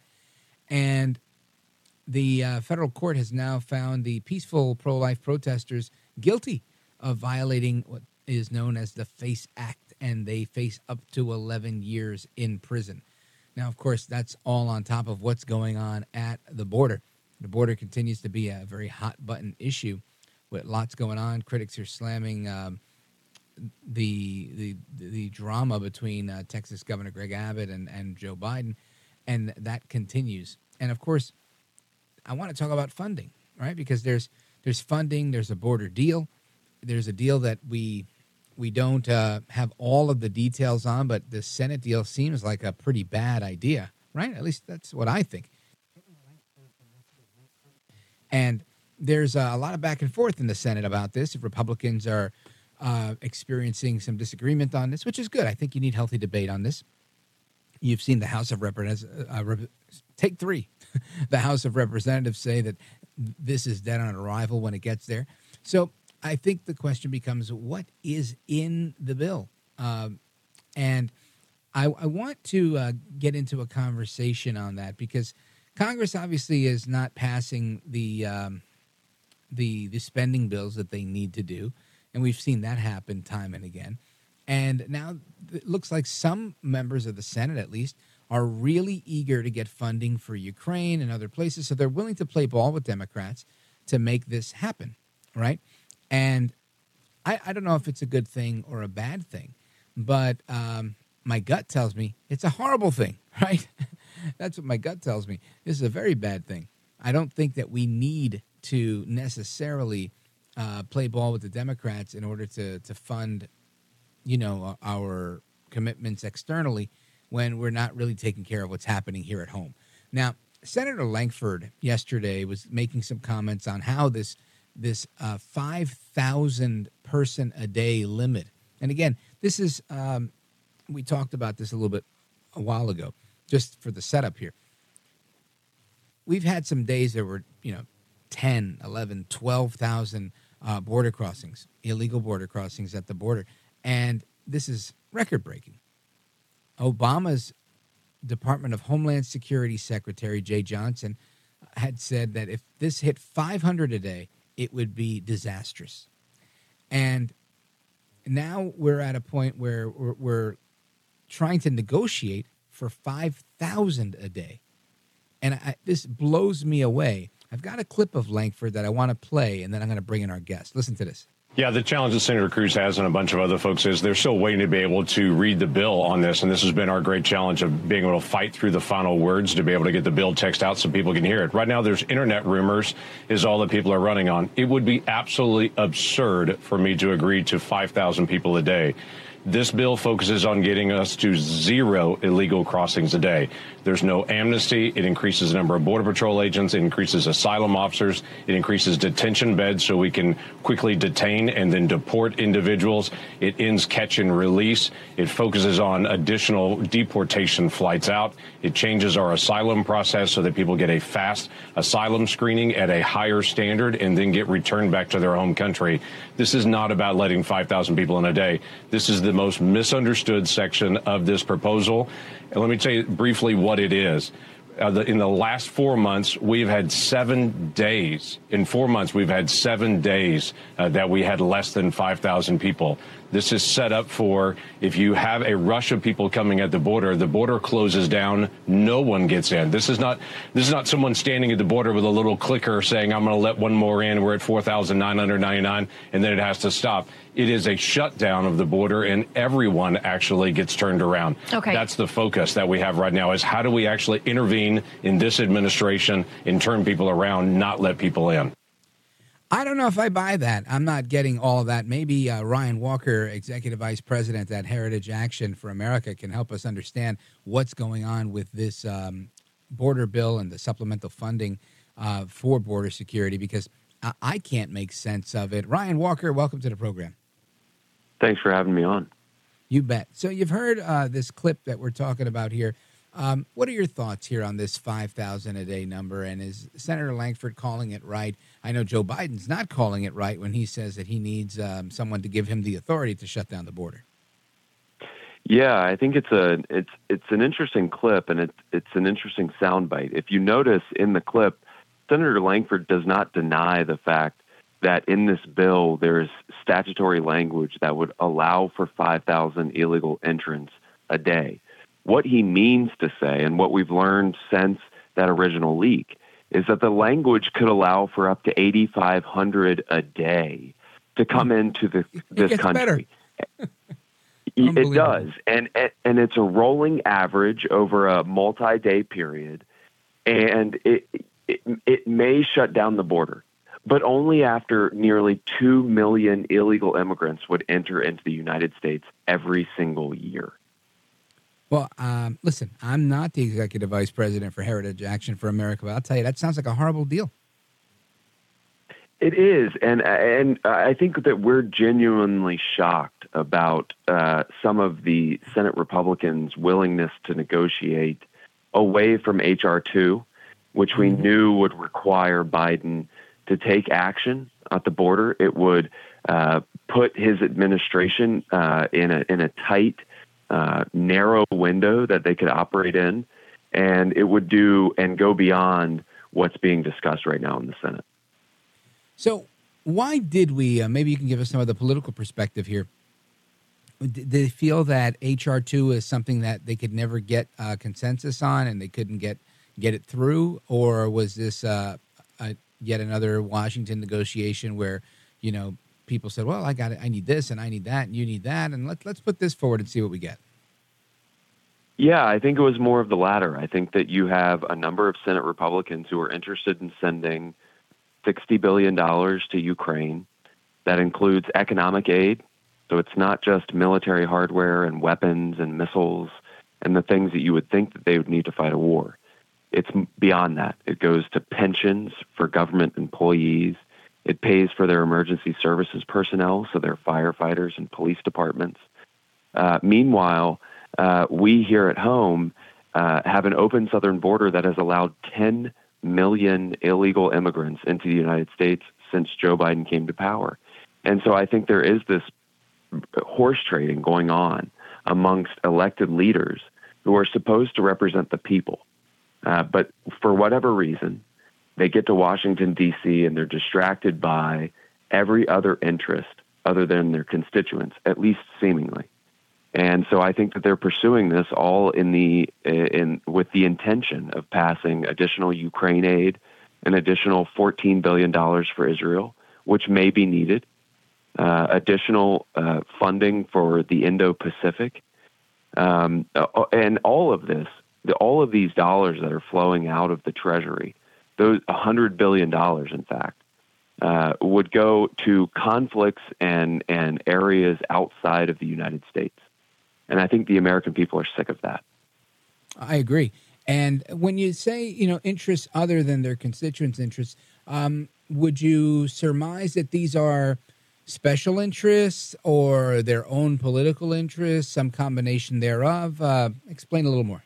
A: And the uh, federal court has now found the peaceful pro life protesters guilty of violating what is known as the FACE Act, and they face up to 11 years in prison. Now, of course, that's all on top of what's going on at the border. The border continues to be a very hot button issue with lots going on. Critics are slamming um, the, the the drama between uh, Texas Governor Greg Abbott and, and Joe Biden, and that continues. And of course, I want to talk about funding, right? Because there's there's funding, there's a border deal, there's a deal that we we don't uh, have all of the details on, but the Senate deal seems like a pretty bad idea, right? At least that's what I think. And there's a lot of back and forth in the Senate about this. If Republicans are uh, experiencing some disagreement on this, which is good, I think you need healthy debate on this. You've seen the House of Representatives uh, take three. <laughs> the House of Representatives say that this is dead on arrival when it gets there. So I think the question becomes what is in the bill? Um, and I, I, want to uh, get into a conversation on that because Congress obviously is not passing the, um, the, the spending bills that they need to do. And we've seen that happen time and again. And now it looks like some members of the Senate, at least, are really eager to get funding for Ukraine and other places. So they're willing to play ball with Democrats to make this happen, right? And I, I don't know if it's a good thing or a bad thing, but um, my gut tells me it's a horrible thing, <laughs> right? That's what my gut tells me. This is a very bad thing. I don't think that we need to necessarily uh, play ball with the Democrats in order to to fund, you know, our commitments externally when we're not really taking care of what's happening here at home. Now, Senator Lankford yesterday was making some comments on how this this uh, 5,000 person a day limit. And again, this is, um, we talked about this a little bit a while ago, just for the setup here. We've had some days that were, you know, 10, 11, 12,000 uh, border crossings, illegal border crossings at the border. And this is record breaking. Obama's Department of Homeland Security Secretary Jeh Johnson had said that if this hit 500 a day, it would be disastrous. And now we're at a point where we're, we're trying to negotiate for 5,000 a day. And I, this blows me away. I've got a clip of Lankford that I want to play, and then I'm going to bring in our guest. Listen to this.
I: Yeah, the challenge that Senator Cruz has and a bunch of other folks is they're still waiting to be able to read the bill on this. And this has been our great challenge of being able to fight through the final words to be able to get the bill text out so people can hear it. Right now, there's internet rumors is all that people are running on. It would be absolutely absurd for me to agree to 5,000 people a day. This bill focuses on getting us to zero illegal crossings a day. There's no amnesty. It increases the number of Border Patrol agents. It increases asylum officers. It increases detention beds so we can quickly detain and then deport individuals. It ends catch and release. It focuses on additional deportation flights out. It changes our asylum process so that people get a fast asylum screening at a higher standard and then get returned back to their home country. This is not about letting 5,000 people in a day. This is the most misunderstood section of this proposal. And let me tell you briefly what it is. Uh, the, in the last four months, we've had seven days. In four months, we've had seven days uh, that we had less than 5,000 people. This is set up for if you have a rush of people coming at the border, the border closes down, no one gets in. This is not this is not someone standing at the border with a little clicker saying I'm going to let one more in. We're at 4,999 and then it has to stop. It is a shutdown of the border and everyone actually gets turned around.
J: Okay.
I: That's the focus that we have right now is how do we actually intervene in this administration and turn people around, not let people in.
A: I don't know if I buy that. I'm not getting all of that. Maybe uh, Ryan Walker, Executive Vice President at Heritage Action for America, can help us understand what's going on with this um, border bill and the supplemental funding uh, for border security because I-, I can't make sense of it. Ryan Walker, welcome to the program.
K: Thanks for having me on.
A: You bet. So you've heard uh, this clip that we're talking about here. Um, what are your thoughts here on this 5,000 a day number? And is Senator Lankford calling it right? I know Joe Biden's not calling it right when he says that he needs um, someone to give him the authority to shut down the border.
K: Yeah, I think it's a it's it's an interesting clip and it's it's an interesting soundbite. If you notice in the clip, Senator Lankford does not deny the fact that in this bill there's statutory language that would allow for 5,000 illegal entrants a day what he means to say and what we've learned since that original leak is that the language could allow for up to 8,500 a day to come hmm. into the, this country. <laughs> it does, and and it's a rolling average over a multi-day period, and it, it it may shut down the border, but only after nearly two million illegal immigrants would enter into the United States every single year.
A: Well, um, listen, I'm not the executive vice president for Heritage Action for America, but I'll tell you that sounds like a horrible deal.
K: It is, and and I think that we're genuinely shocked about uh, some of the Senate Republicans' willingness to negotiate away from HR two, which we mm-hmm. knew would require Biden to take action at the border. It would uh, put his administration uh, in a in a tight uh, narrow window that they could operate in, and it would do and go beyond what's being discussed right now in the Senate.
A: So, why did we? Uh, maybe you can give us some of the political perspective here. Did they feel that HR two is something that they could never get uh, consensus on, and they couldn't get get it through, or was this uh, a, yet another Washington negotiation where you know people said, "Well, I got it. I need this, and I need that, and you need that, and let's let's put this forward and see what we get."
K: Yeah, I think it was more of the latter. I think that you have a number of Senate Republicans who are interested in sending $60 billion to Ukraine. That includes economic aid. So it's not just military hardware and weapons and missiles and the things that you would think that they would need to fight a war. It's beyond that. It goes to pensions for government employees. It pays for their emergency services personnel, so their firefighters and police departments. Uh, meanwhile, uh, we here at home uh, have an open southern border that has allowed 10 million illegal immigrants into the United States since Joe Biden came to power. And so I think there is this horse trading going on amongst elected leaders who are supposed to represent the people. Uh, but for whatever reason, they get to Washington, D.C., and they're distracted by every other interest other than their constituents, at least seemingly. And so I think that they're pursuing this all in the in with the intention of passing additional Ukraine aid, an additional 14 billion dollars for Israel, which may be needed, uh, additional uh, funding for the Indo-Pacific, um, and all of this, all of these dollars that are flowing out of the Treasury, those 100 billion dollars, in fact, uh, would go to conflicts and and areas outside of the United States. And I think the American people are sick of that.
A: I agree. And when you say, you know, interests other than their constituents' interests, um, would you surmise that these are special interests or their own political interests, some combination thereof? Uh, explain a little more.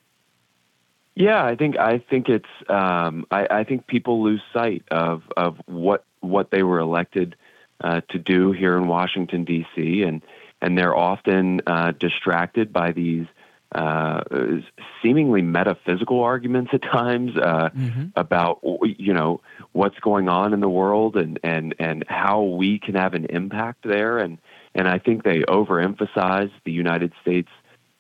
K: Yeah, I think I think it's um, I, I, think people lose sight of of what what they were elected uh, to do here in Washington D.C. and and they're often uh, distracted by these uh, seemingly metaphysical arguments at times uh, mm-hmm. about you know what's going on in the world and and and how we can have an impact there and and I think they overemphasize the United States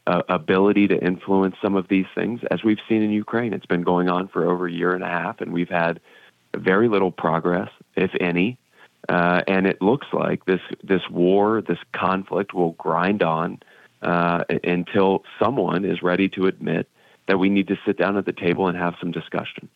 K: uh, ability to influence some of these things as we've seen in Ukraine it's been going on for over a year and a half and we've had very little progress if any uh, and it looks like this this war, this conflict, will grind on uh, until someone is ready to admit that we need to sit down at the table and have some discussion.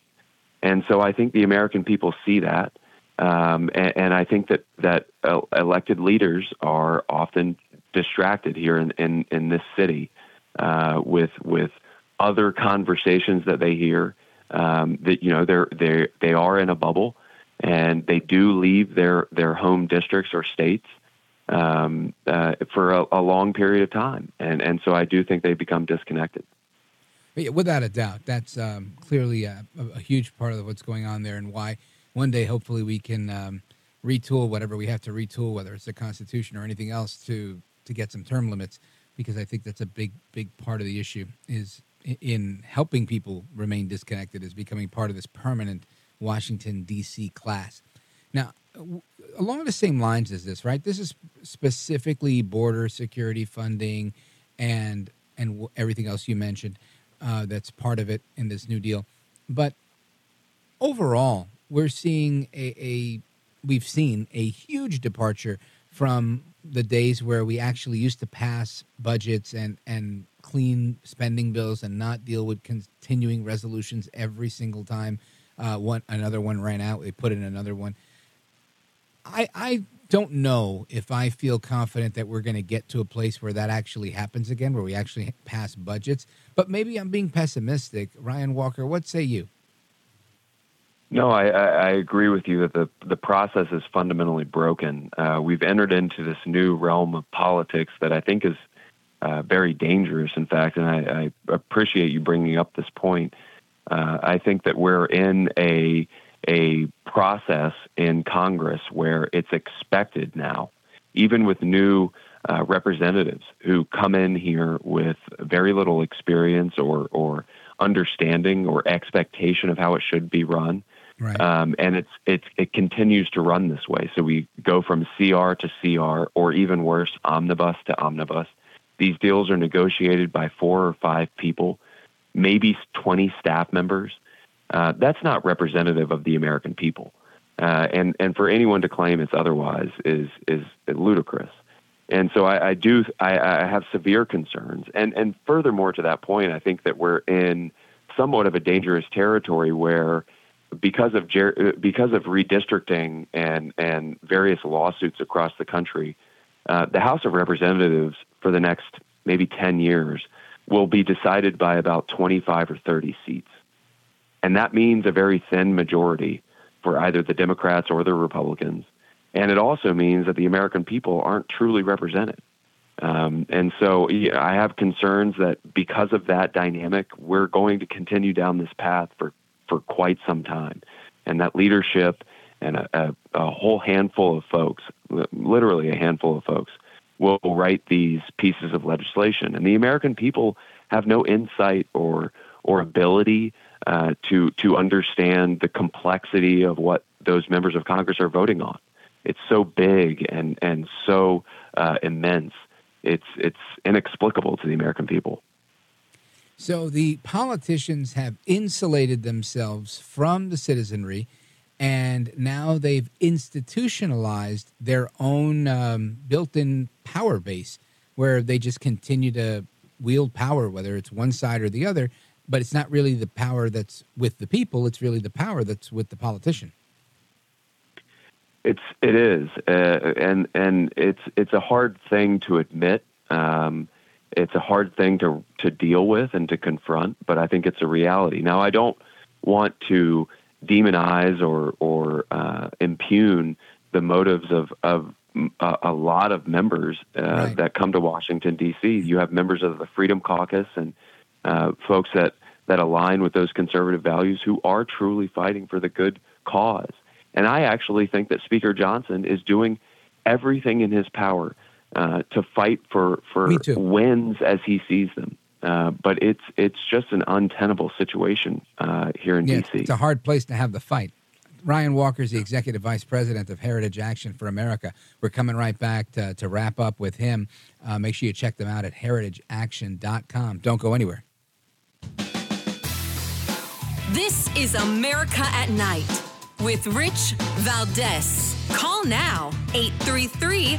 K: And so I think the American people see that, um, and, and, I think that that uh, elected leaders are often distracted here in in, in this city uh, with with other conversations that they hear. Um, that you know they're they they are in a bubble and they do leave their their home districts or states um, uh, for a, a, long period of time, and and so I do think they become disconnected.
A: Without a doubt, that's um, clearly a, a, huge part of what's going on there, and why one day hopefully we can um, retool whatever we have to retool, whether it's the Constitution or anything else, to to get some term limits, because I think that's a big big part of the issue is in helping people remain disconnected is becoming part of this permanent Washington, D.C. class. Now, along the same lines as this, right? This is specifically border security funding and and everything else you mentioned uh, that's part of it in this new deal. But overall, we're seeing a, a we've seen a huge departure from the days where we actually used to pass budgets and and clean spending bills and not deal with continuing resolutions every single time uh, one another one ran out. They put in another one. I I don't know if I feel confident that we're going to get to a place where that actually happens again, where we actually pass budgets. But maybe I'm being pessimistic. Ryan Walker, what say you?
K: No, I, I agree with you that the the process is fundamentally broken. Uh, we've entered into this new realm of politics that I think is uh, very dangerous. In fact, and I, I appreciate you bringing up this point. Uh, I think that we're in a a process in Congress where it's expected now, even with new uh, representatives who come in here with very little experience or or understanding or expectation of how it should be run.
A: Right.
K: Um, and it's it's it continues to run this way. So we go from CR to CR, or even worse, omnibus to omnibus. These deals are negotiated by four or five people maybe 20 staff members. Uh, that's not representative of the American people. Uh, and and for anyone to claim it's otherwise is is ludicrous. And so I, I do I, I, have severe concerns. And and furthermore to that point, I think that we're in somewhat of a dangerous territory where because of ger- because of redistricting and and various lawsuits across the country, uh, the House of Representatives for the next maybe 10 years will be decided by about 25 or 30 seats. And that means a very thin majority for either the Democrats or the Republicans. And it also means that the American people aren't truly represented. Um, and so yeah, I have concerns that because of that dynamic, we're going to continue down this path for, for quite some time. And that leadership and a, a, a whole handful of folks, literally a handful of folks, will write these pieces of legislation. And the American people have no insight or or ability uh, to to understand the complexity of what those members of Congress are voting on. It's so big and and so uh, immense. It's it's inexplicable to the American people.
A: So the politicians have insulated themselves from the citizenry, and now they've institutionalized their own um, built-in power base, where they just continue to wield power, whether it's one side or the other. But it's not really the power that's with the people; it's really the power that's with the politician.
K: It's it is, uh, and and it's it's a hard thing to admit. Um, it's a hard thing to to deal with and to confront, but I think it's a reality. Now, I don't want to demonize or or uh, impugn the motives of of a, a lot of members uh, right. that come to Washington D.C. You have members of the Freedom Caucus and uh, folks that that align with those conservative values who are truly fighting for the good cause. And I actually think that Speaker Johnson is doing everything in his power uh, to fight for for wins as he sees them. Uh, but it's it's just an untenable situation uh, here in
A: yeah,
K: D.C.
A: It's a hard place to have the fight. Ryan Walker is the executive vice president of Heritage Action for America. We're coming right back to, to wrap up with him. Uh, make sure you check them out at heritageaction.com. Don't go anywhere.
C: This is America at Night with Rich Valdez. Call now 833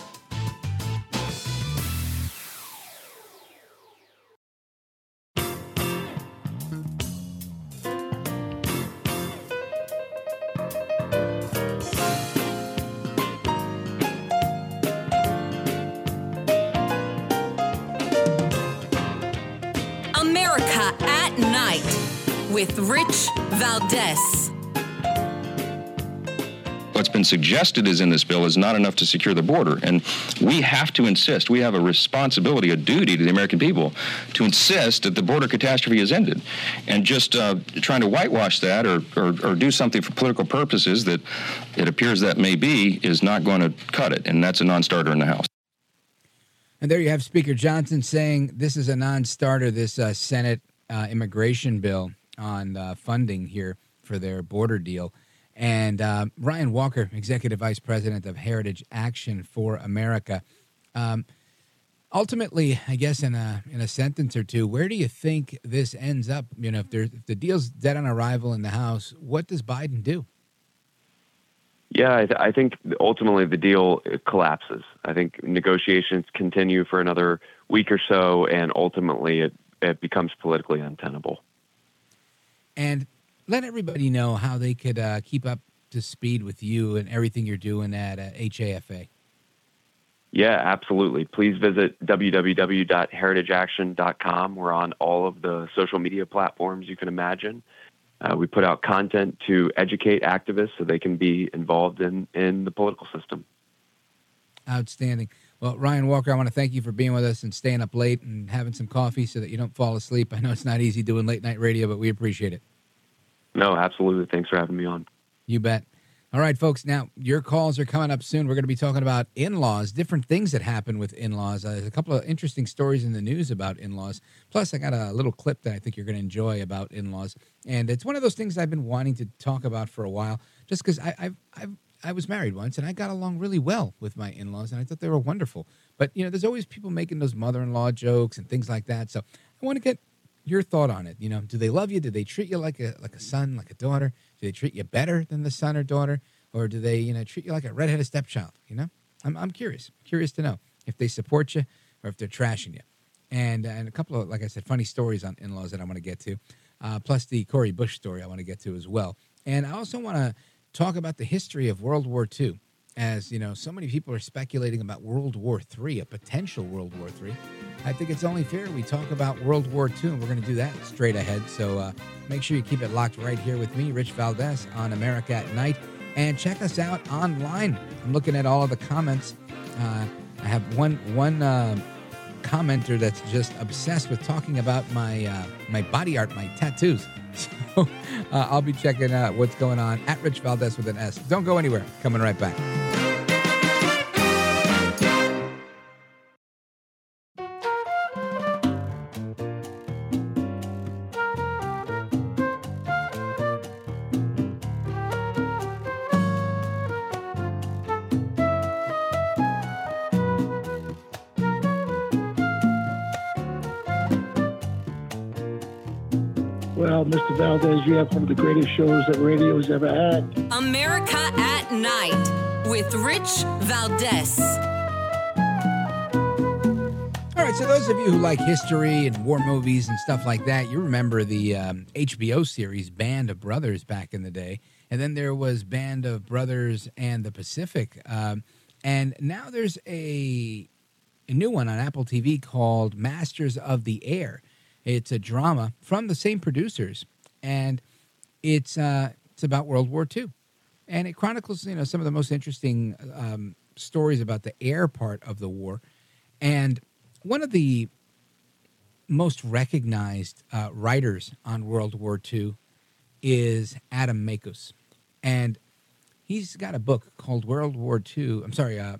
C: Valdez.
J: What's been suggested is in this bill is not enough to secure the border. And we have to insist, we have a responsibility, a duty to the American people to insist that the border catastrophe is ended. And just uh, trying to whitewash that or, or, or do something for political purposes that it appears that may be is not going to cut it. And that's a non starter in the House.
A: And there you have Speaker Johnson saying this is a non starter, this uh, Senate uh, immigration bill on uh, funding here for their border deal. And uh, Ryan Walker, Executive Vice President of Heritage Action for America. Um, ultimately, I guess in a in a sentence or two, where do you think this ends up? You know, if, there, if the deal's dead on arrival in the House, what does Biden do?
K: Yeah, I, th- I, think ultimately the deal collapses. I think negotiations continue for another week or so, and ultimately it, it becomes politically untenable.
A: And let everybody know how they could uh, keep up to speed with you and everything you're doing at uh, HAFA.
K: Yeah, absolutely. Please visit www.heritageaction.com. We're on all of the social media platforms you can imagine. Uh, we put out content to educate activists so they can be involved in, in the political system.
A: Outstanding. Well, Ryan Walker, I want to thank you for being with us and staying up late and having some coffee so that you don't fall asleep. I know it's not easy doing late night radio, but we appreciate it.
K: No, absolutely. Thanks for having me on.
A: You bet. All right, folks. Now, your calls are coming up soon. We're going to be talking about in laws, different things that happen with in laws. Uh, there's a couple of interesting stories in the news about in laws. Plus, I got a little clip that I think you're going to enjoy about in laws. And it's one of those things I've been wanting to talk about for a while, just because I've, I've, I was married once and I got along really well with my in laws and I thought they were wonderful. But, you know, there's always people making those mother in law jokes and things like that. So I want to get your thought on it. You know, do they love you? Do they treat you like a, like a son, like a daughter? Do they treat you better than the son or daughter? or do they you know treat you like a redheaded stepchild? You know, I'm I'm curious, curious to know if they support you or if they're trashing you. And and a couple of like I said, funny stories on in-laws that I want to get to, uh, plus the Cori Bush story I want to get to as well. And I also want to talk about the history of World War II as you know, so many people are speculating about World War III, a potential World War III. I think it's only fair we talk about World War II, and we're going to do that straight ahead. So uh, make sure you keep it locked right here with me, Rich Valdez, on America at Night, and check us out online. I'm looking at all of the comments. Uh, I have one one uh, commenter that's just obsessed with talking about my uh, my body art, my tattoos. <laughs> So uh, I'll be checking out what's going on at Rich Valdez with an S. Don't go anywhere. Coming right back.
L: Have one of the greatest shows that radio's ever had.
C: America at Night with Rich Valdez.
A: All right, so those of you who like history and war movies and stuff like that, you remember the um, HBO series Band of Brothers back in the day. And then there was Band of Brothers and the Pacific. Um, and now there's a, a new one on Apple TV called Masters of the Air. It's a drama from the same producers, and it's uh, it's about World War II, and it chronicles you know some of the most interesting um, stories about the air part of the war, and one of the most recognized uh, writers on World War II is Adam Makos, and he's got a book called World War II. I'm sorry, uh,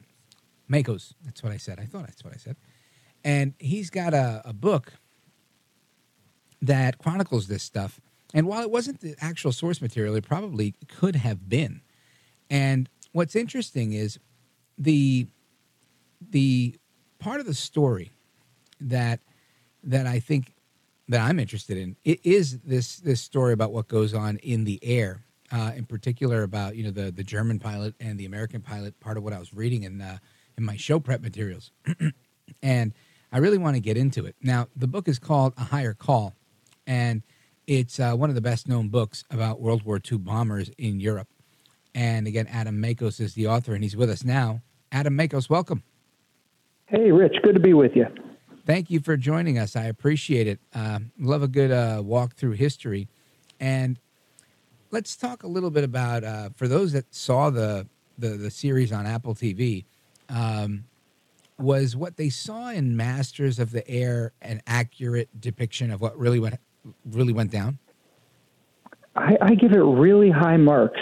A: Makos. That's what I said. I thought that's what I said, and he's got a, a book that chronicles this stuff. And while it wasn't the actual source material, it probably could have been. And what's interesting is the the part of the story that that I think that I'm interested in it is this this story about what goes on in the air, uh, in particular about you know the the German pilot and the American pilot. Part of what I was reading in uh, in my show prep materials, <clears throat> and I really want to get into it. Now the book is called A Higher Call, and it's uh, one of the best known books about World War II bombers in Europe. And again, Adam Makos is the author, and he's with us now. Adam Makos, welcome.
M: Hey, Rich, good to be with you.
A: Thank you for joining us. I appreciate it. Uh, love a good uh, walk through history. And let's talk a little bit about, uh, for those that saw the, the, the series on Apple TV, um, was what they saw in Masters of the Air an accurate depiction of what really went really went down?
M: I, I give it really high marks.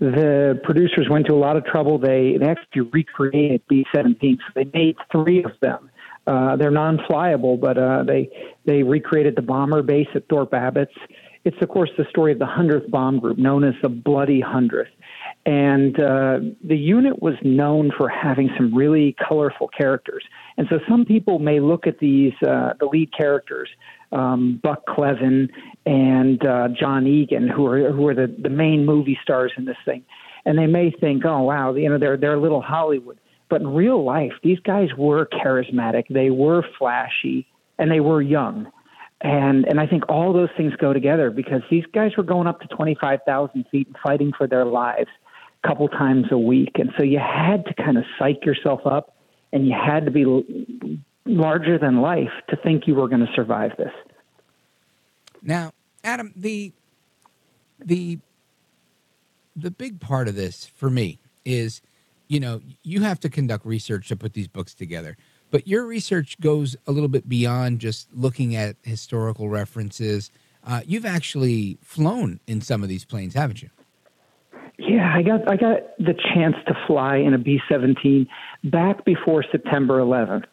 M: The producers went to a lot of trouble. They, they actually recreated B 17, so they made three of them. Uh, they're non-flyable, but uh, they they recreated the bomber base at Thorpe Abbotts. It's of course the story of the hundredth bomb group, known as the Bloody Hundredth, and uh, the unit was known for having some really colorful characters. And so some people may look at these uh, the lead characters um, Buck Cleven, and uh, John Egan, who are who are the, the main movie stars in this thing, and they may think, oh wow, you know they're they're little Hollywood. But in real life, these guys were charismatic, they were flashy, and they were young. And and I think all those things go together because these guys were going up to twenty five thousand feet and fighting for their lives a couple times a week, and so you had to kind of psych yourself up, and you had to be larger than life to think you were going to survive this.
A: Now, Adam, the the the big part of this for me is, you know, you have to conduct research to put these books together. But your research goes a little bit beyond just looking at historical references. Uh, you've actually flown in some of these planes, haven't you?
M: Yeah, I got I got the chance to fly in a B seventeen back before September 11th.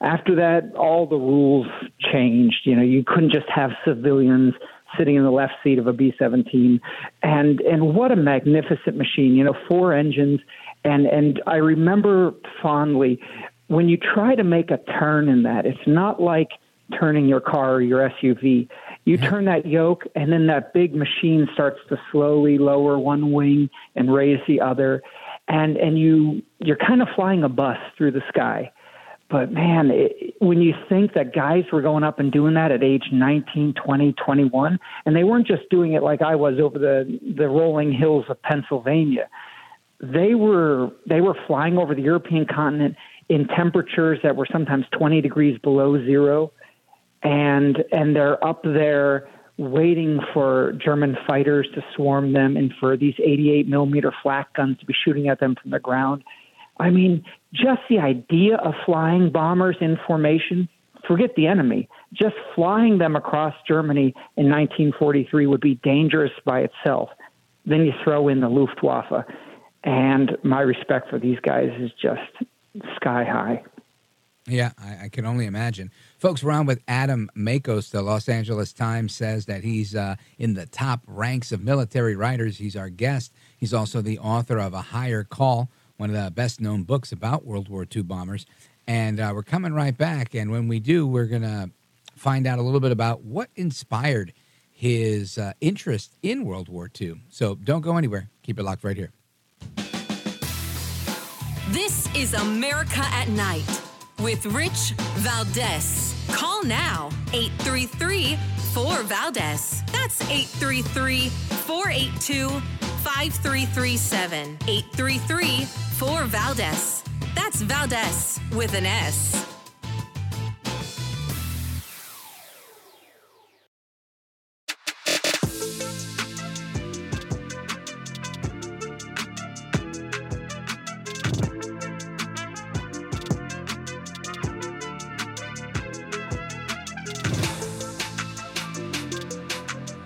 M: After that, all the rules changed. You know, you couldn't just have civilians sitting in the left seat of a B-17, and and what a magnificent machine. You know, four engines, and and I remember fondly when you try to make a turn in that. It's not like turning your car or your SUV. You mm-hmm. turn that yoke, and then that big machine starts to slowly lower one wing and raise the other, and and you you're kind of flying a bus through the sky but man, it, when you think that guys were going up and doing that at age 19, 20, 21, and they weren't just doing it like I was over the, the rolling hills of Pennsylvania, they were they were flying over the European continent in temperatures that were sometimes 20 degrees below zero, and and they're up there waiting for German fighters to swarm them and for these 88 millimeter flak guns to be shooting at them from the ground. I mean, just the idea of flying bombers in formation, forget the enemy, just flying them across Germany in 1943 would be dangerous by itself. Then you throw in the Luftwaffe, and my respect for these guys is just sky high.
A: Yeah, I, I, can only imagine. Folks, we're on with Adam Makos. The Los Angeles Times says that he's uh, in the top ranks of military writers. He's our guest. He's also the author of A Higher Call, one of the best known books about World War II bombers. And uh, we're coming right back. And when we do, we're going to find out a little bit about what inspired his uh, interest in World War II. So don't go anywhere. Keep it locked right here.
C: This is America at Night with Rich Valdez. Call now 833 4 Valdez. That's 833 482 5337. 833 4 Valdez. That's Valdez with an S.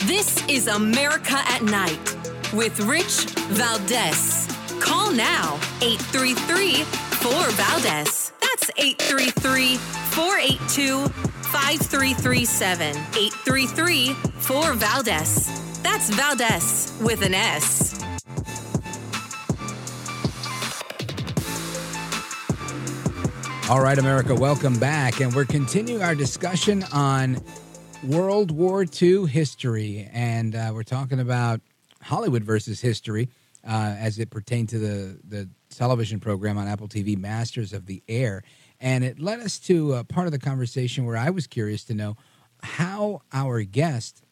C: This is America at Night with Rich Valdez. Call now 833 4 Valdez. That's 833 482 5337. 833 4 Valdez. That's Valdez with an S.
A: All right, America, welcome back. And we're continuing our discussion on World War II history. And uh, we're talking about Hollywood versus history uh, as it pertained to the, the television program on Apple TV, Masters of the Air. And it led us to a part of the conversation where I was curious to know how our guest,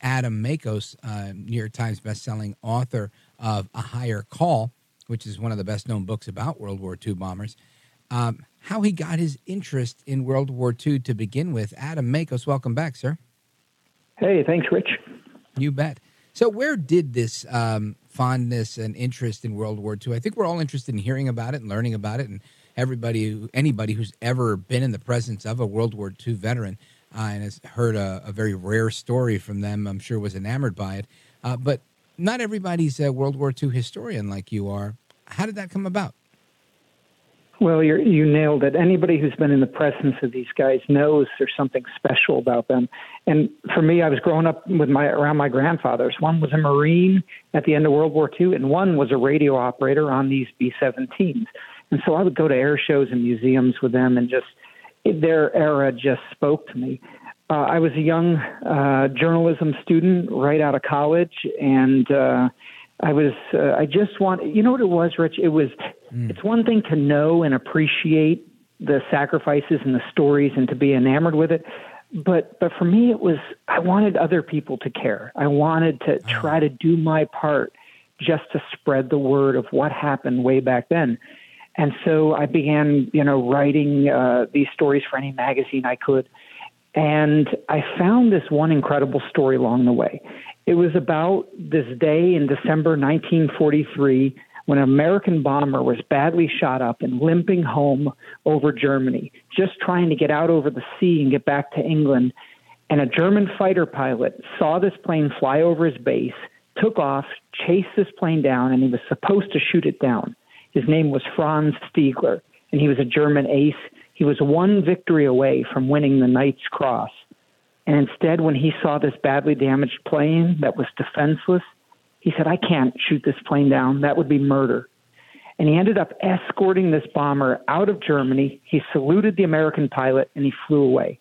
A: Adam Makos, uh, New York Times bestselling author of A Higher Call, which is one of the best known books about World War II bombers, um, how he got his interest in World War II to begin with. Adam Makos, welcome back, sir.
M: Hey, thanks, Rich.
A: You bet. So, where did this um, fondness and interest in World War II? I think we're all interested in hearing about it and learning about it, and everybody, anybody who's ever been in the presence of a World War II veteran uh, and has heard a, a, very rare story from them, I'm sure was enamored by it. Uh, but not everybody's a World War II historian like you are. How did that come about?
M: Well, you you nailed it. Anybody who's been in the presence of these guys knows there's something special about them. And for me, I was growing up with my around my grandfathers. One was a Marine at the end of World War II, and one was a radio operator on these B-17s. And so I would go to air shows and museums with them, and just their era just spoke to me. Uh, I was a young uh, journalism student right out of college, and uh, I was uh, I just want you know what it was, Rich. It was mm. it's one thing to know and appreciate the sacrifices and the stories and to be enamored with it, but but for me it was I wanted other people to care. I wanted to oh. try to do my part just to spread the word of what happened way back then. And so I began, you know, writing uh, these stories for any magazine I could. And I found this one incredible story along the way. It was about this day in December 1943 when an American bomber was badly shot up and limping home over Germany, just trying to get out over the sea and get back to England. And a German fighter pilot saw this plane fly over his base, took off, chased this plane down, and he was supposed to shoot it down. His name was Franz Stigler, and he was a German ace. He was one victory away from winning the Knight's Cross. And instead, when he saw this badly damaged plane that was defenseless, he said, I can't shoot this plane down. That would be murder. And he ended up escorting this bomber out of Germany. He saluted the American pilot and he flew away.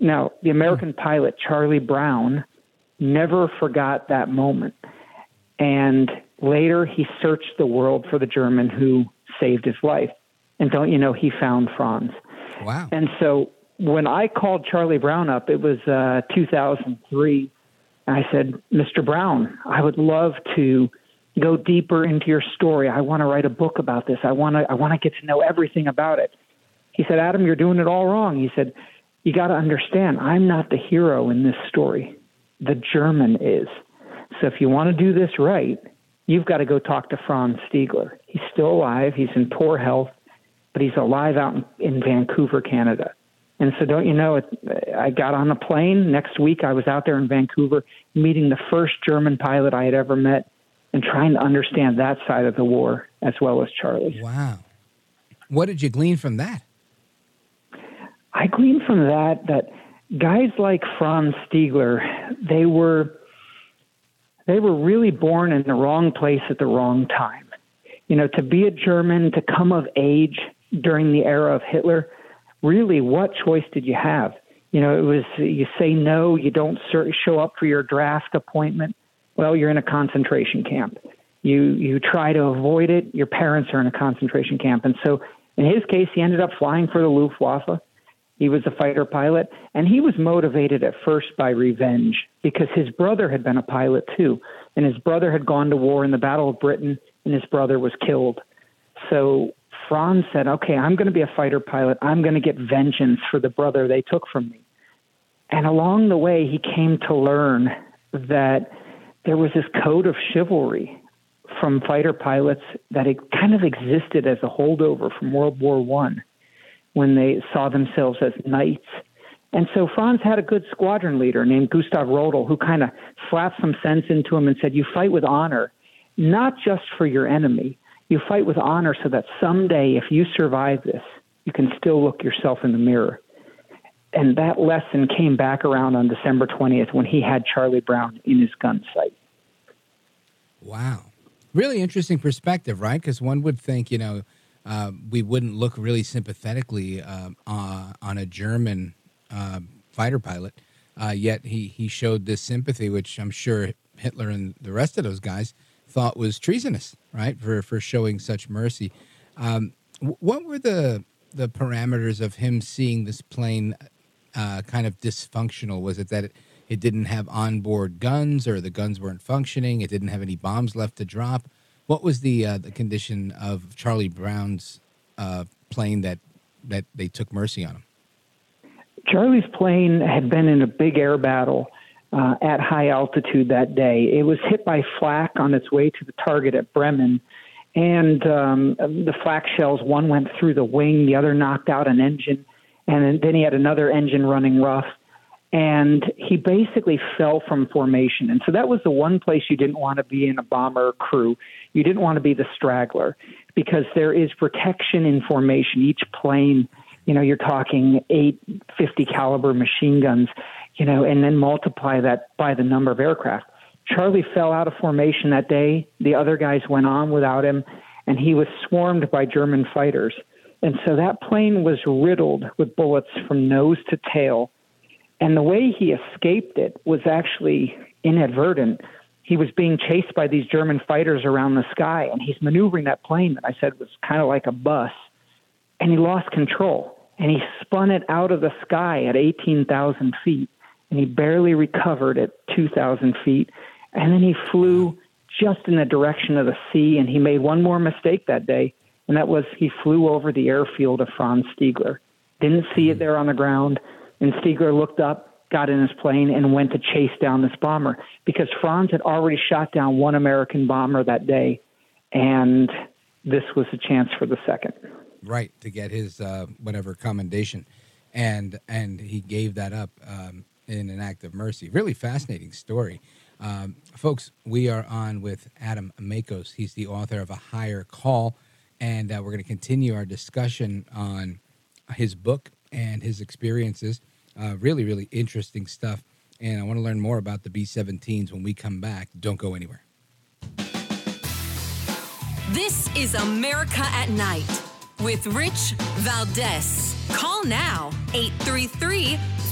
M: Now, the American hmm. pilot, Charlie Brown, never forgot that moment. And later, he searched the world for the German who saved his life. And don't you know, he found Franz.
A: Wow.
M: And so when I called Charlie Brown up, it was uh, 2003. I said, Mr. Brown, I would love to, go deeper into your story. I want to write a book about this. I want to I want to get to know everything about it." He said, "Adam, you're doing it all wrong." He said, "You got to understand, I'm not the hero in this story. The German is. So if you want to do this right, you've got to go talk to Franz Stigler. He's still alive. He's in poor health, but he's alive out in, in Vancouver, Canada." And so, don't you know, it, I got on a plane. Next week, I was out there in Vancouver meeting the first German pilot I had ever met and trying to understand that side of the war as well as Charlie.
A: Wow. What did you glean from that?
M: I gleaned from that that guys like Franz Stigler, they were they were really born in the wrong place at the wrong time. You know, to be a German, to come of age during the era of Hitler, really, what choice did you have? You know, it was you say no, you don't show up for your draft appointment. Well, you're in a concentration camp. You you try to avoid it. Your parents are in a concentration camp, and so in his case, he ended up flying for the Luftwaffe. He was a fighter pilot, and he was motivated at first by revenge because his brother had been a pilot too, and his brother had gone to war in the Battle of Britain, and his brother was killed. So Franz said, okay, I'm going to be a fighter pilot. I'm going to get vengeance for the brother they took from me. And along the way, he came to learn that there was this code of chivalry from fighter pilots that it kind of existed as a holdover from World War One when they saw themselves as knights. And so Franz had a good squadron leader named Gustav Rodel who kind of slapped some sense into him and said, You fight with honor, not just for your enemy, you fight with honor so that someday, if you survive this, you can still look yourself in the mirror. And that lesson came back around on December 20th when he had Charlie Brown in his gun sight.
A: Wow. Really interesting perspective, right? Because one would think, you know, uh, we wouldn't look really sympathetically uh, uh, on a German uh, fighter pilot. Uh, yet he, he showed this sympathy, which I'm sure Hitler and the rest of those guys thought was treasonous, right? For for showing such mercy. Um, what were the the parameters of him seeing this plane uh, kind of dysfunctional? Was it that it, it didn't have onboard guns, or the guns weren't functioning? It didn't have any bombs left to drop. What was the uh, the condition of Charlie Brown's uh, plane that that they took mercy on him?
M: Charlie's plane had been in a big air battle uh, at high altitude that day. It was hit by flak on its way to the target at Bremen. And um, the flak shells, one went through the wing, the other knocked out an engine, and then he had another engine running rough. And he basically fell from formation. And so that was the one place you didn't want to be in a bomber crew. You didn't want to be the straggler because there is protection in formation. Each plane, you know, you're talking eight 50 caliber machine guns you know, and then multiply that by the number of aircraft. Charlie fell out of formation that day. The other guys went on without him, and he was swarmed by German fighters. And so that plane was riddled with bullets from nose to tail. And the way he escaped it was actually inadvertent. He was being chased by these German fighters around the sky, and he's maneuvering that plane that I said was kind of like a bus. And he lost control, and he spun it out of the sky at 18,000 feet and he barely recovered at 2,000 feet. And then he flew just in the direction of the sea, and he made one more mistake that day, and that was he flew over the airfield of Franz Stigler. Didn't see it there on the ground, and Stigler looked up, got in his plane, and went to chase down this bomber because Franz had already shot down one American bomber that day, and this was a chance for the second.
A: Right to get his uh, whatever commendation, and and he gave that up. Um, in an act of mercy. Really fascinating story. Um, folks, we are on with Adam Makos. He's the author of A Higher Call, and uh, we're going to continue our discussion on his book and his experiences. Uh, really, really interesting stuff. And I want to learn more about the B 17s when we come back. Don't go anywhere.
C: This is America at Night with Rich Valdez. Call now 833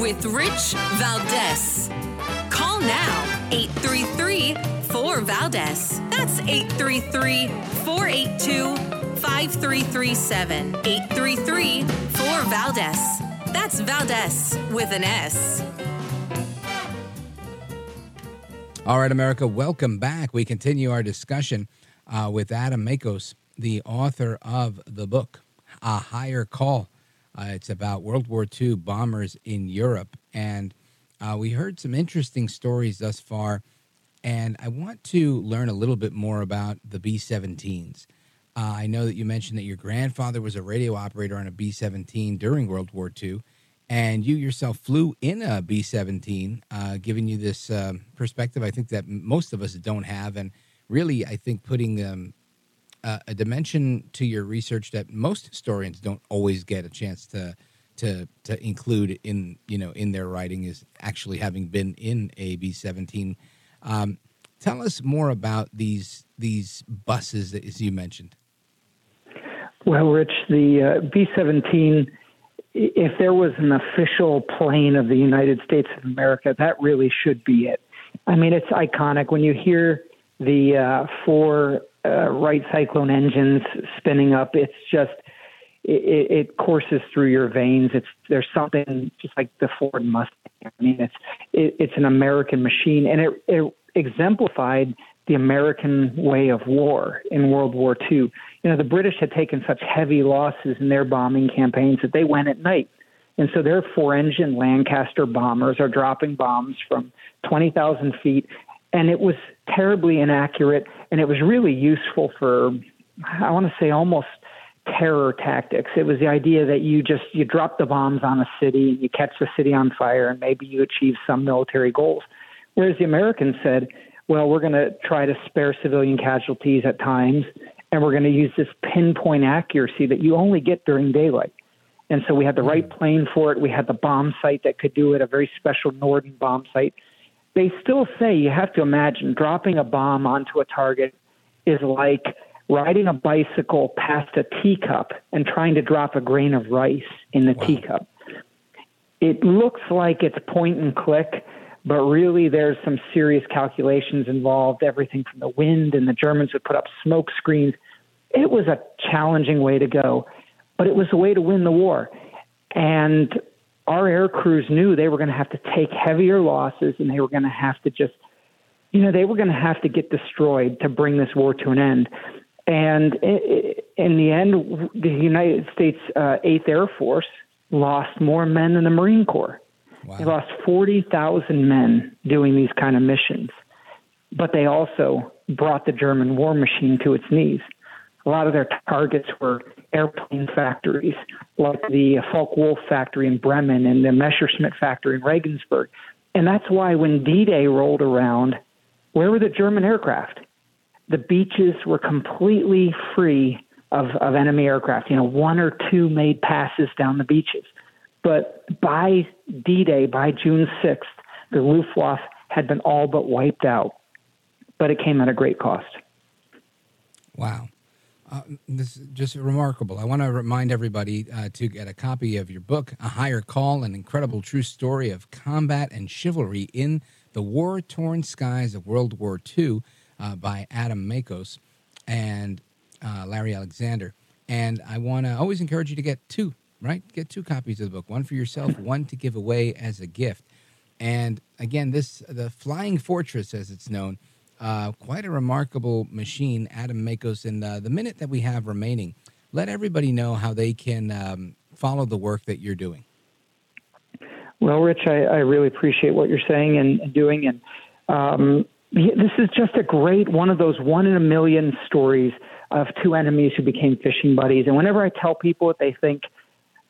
C: with Rich Valdez. Call now 833 4 Valdez. That's 833 482 5337. 833 4 Valdez. That's Valdez with an S.
A: All right, America, welcome back. We continue our discussion uh, with Adam Makos, the author of the book, A Higher Call. Uh, it's about World War II bombers in Europe. And uh, we heard some interesting stories thus far. And I want to learn a little bit more about the B 17s. Uh, I know that you mentioned that your grandfather was a radio operator on a B 17 during World War II, and you yourself flew in a B 17, uh, giving you this um, perspective I think that most of us don't have. And really, I think putting um, uh, a dimension to your research that most historians don't always get a chance to. To, to include in you know in their writing is actually having been in a B seventeen. Um, tell us more about these these buses that as you mentioned.
M: Well, Rich, the uh, B 17, if there was an official plane of the United States of America, that really should be it. I mean, it's iconic when you hear the uh, four uh, Wright Cyclone engines spinning up. It's just, it, it, courses through your veins. It's there's something just like the Ford Mustang. I mean, it's it, it's an American machine, and it, it exemplified the American way of war in World War II. You know, the British had taken such heavy losses in their bombing campaigns that they went at night. And so their four engine Lancaster bombers are dropping bombs from 20,000 feet. And it was terribly inaccurate. And it was really useful for, I want to say, almost terror tactics. It was the idea that you just you drop the bombs on a city and you catch the city on fire and maybe you achieve some military goals. Whereas the Americans said, well, we're going to try to spare civilian casualties at times, and we're going to use this pinpoint accuracy that you only get during daylight. And so we had the right mm. plane for it. We had the bomb sight that could do it, a very special Norden bomb sight. They still say you have to imagine dropping a bomb onto a target is like riding a bicycle past a teacup and trying to drop a grain of rice in the wow. teacup. It looks like it's point and click, but really there's some serious calculations involved, everything from the wind, and the Germans would put up smoke screens. It was a challenging way to go, but it was a way to win the war. And our air crews knew they were going to have to take heavier losses and they were going to have to just, you know, they were going to have to get destroyed to bring this war to an end. And in the end, the United States uh, 8th Air Force lost more men than the Marine Corps. Wow. They lost 40,000 men doing these kind of missions, but they also brought the German war machine to its knees. A lot of their targets were airplane factories, like the Focke-Wulf factory in Bremen and the Messerschmitt factory in Regensburg. And that's why when D Day rolled around, where were the German aircraft? The beaches were completely free of, of enemy aircraft. You know, one or two made passes down the beaches. But by D Day, by June 6th, the Luftwaffe had been all but wiped out. But it came at a great cost.
A: Wow. Uh, this is just remarkable. I want to remind everybody uh, to get a copy of your book, A Higher Call An Incredible True Story of Combat and Chivalry in the War Torn Skies of World War II uh, by Adam Makos and uh, Larry Alexander. And I want to always encourage you to get two right? Get two copies of the book, one for yourself, <laughs> one to give away as a gift. And again, this the Flying Fortress, as it's known, uh, quite a remarkable machine. Adam Makos, in the, the minute that we have remaining, let everybody know how they can um, follow the work that you're doing.
M: Well, Rich, I, I really appreciate what you're saying and, and doing, and um, this is just a great one of those one in a million stories of two enemies who became fishing buddies. And whenever I tell people it, they think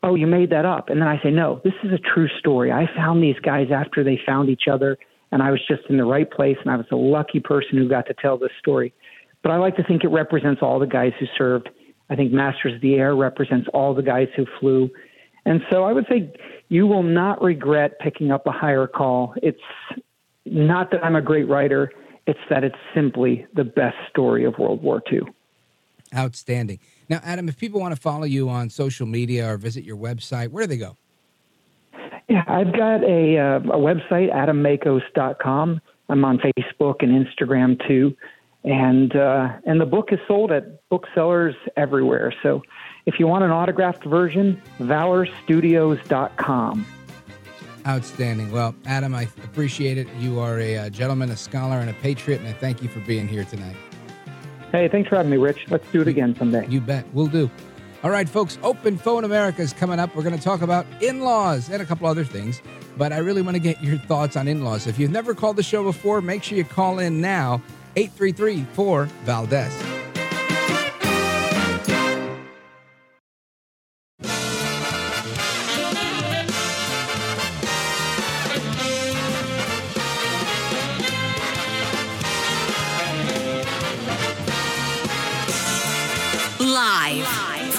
M: oh, you made that up. And then I say, no, this is a true story. I found these guys after they found each other, and I was just in the right place, and I was a lucky person who got to tell this story. But I like to think it represents all the guys who served. I think Masters of the Air represents all the guys who flew. And so I would say you will not regret picking up a higher call. It's not that I'm a great writer, it's that it's simply the best story of World War II.
A: Outstanding. Now, Adam, if people want to follow you on social media or visit your website, where do they go?
M: Yeah, I've got a, uh, a website, adammakos.com. I'm on Facebook and Instagram too. And uh, and the book is sold at booksellers everywhere. So if you want an autographed version, valorstudios.com.
A: Outstanding. Well, Adam, I appreciate it. You are a, uh gentleman, a scholar, and a patriot, and I thank you for being here tonight.
M: Hey, thanks for having me, Rich. Let's do it again someday.
A: You bet. We'll do. All right, folks, Open Phone America is coming up. We're going to talk about in laws and a couple other things, but I really want to get your thoughts on in laws. If you've never called the show before, make sure you call in now 833 4 Valdez.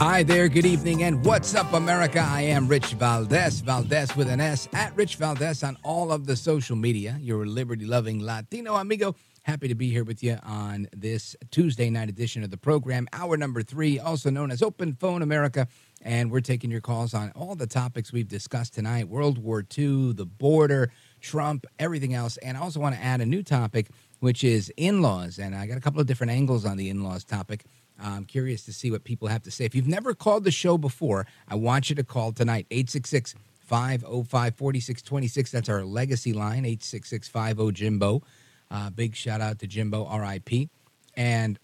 A: Hi there, good evening, and what's up, America? I am Rich Valdez, Valdez with an S, at Rich Valdez on all of the social media. Your liberty loving Latino amigo. Happy to be here with you on this Tuesday night edition of the program, hour number three, also known as Open Phone America. And we're taking your calls on all the topics we've discussed tonight World War II, the border, Trump, everything else. And I also want to add a new topic, which is in laws. And I got a couple of different angles on the in laws topic. I'm curious to see what people have to say. If you've never called the show before, I want you to call tonight 866 505 4626. That's our legacy line 866 50 Jimbo. Uh, big shout out to Jimbo, RIP. And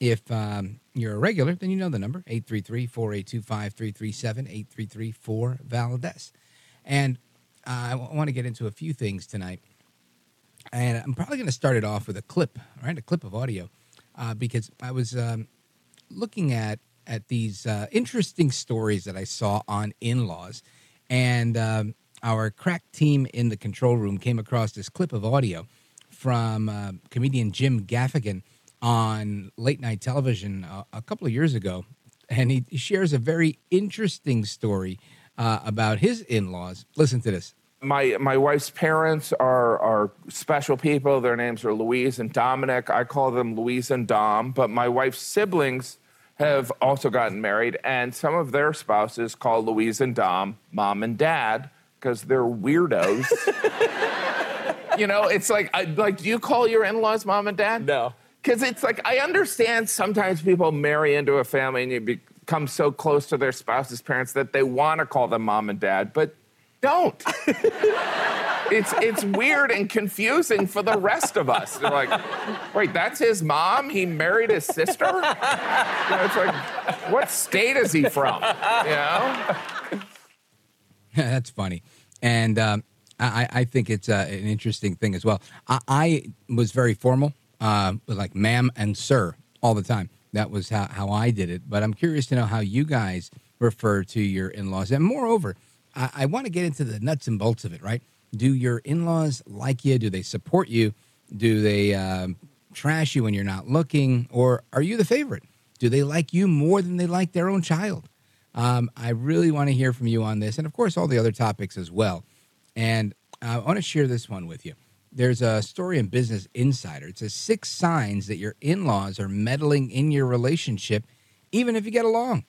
A: if um, you're a regular, then you know the number 833 482 5337 833 4 Valdez. And uh, I w- want to get into a few things tonight. And I'm probably going to start it off with a clip, right? A clip of audio, uh, because I was um, looking at at these uh, interesting stories that I saw on in-laws, and um, our crack team in the control room came across this clip of audio from uh, comedian Jim Gaffigan on late night television uh, a couple of years ago, and he, he shares a very interesting story uh, about his in-laws. Listen to this.
N: My my wife's parents are are special people. Their names are Louise and Dominic. I call them Louise and Dom. But my wife's siblings have also gotten married, and some of their spouses call Louise and Dom mom and dad because they're weirdos. <laughs> you know, it's like I, like do you call your in-laws mom and dad?
O: No.
N: Because it's like I understand sometimes people marry into a family and you become so close to their spouse's parents that they want to call them mom and dad, but don't. <laughs> it's it's weird and confusing for the rest of us. They're like, wait, that's his mom? He married his sister? You know, it's like, what state is he from? You know? <laughs>
A: That's funny, and um, I, I think it's uh, an interesting thing as well. I, I was very formal, uh, with like ma'am and sir all the time. That was how, how I did it. But I'm curious to know how you guys refer to your in-laws, and moreover, I, I want to get into the nuts and bolts of it. Right? Do your in-laws like you? Do they support you? Do they um, trash you when you're not looking, or are you the favorite? Do they like you more than they like their own child? Um, I really want to hear from you on this, and of course, all the other topics as well. And I want to share this one with you. There's a story in Business Insider. It says six signs that your in laws are meddling in your relationship, even if you get along.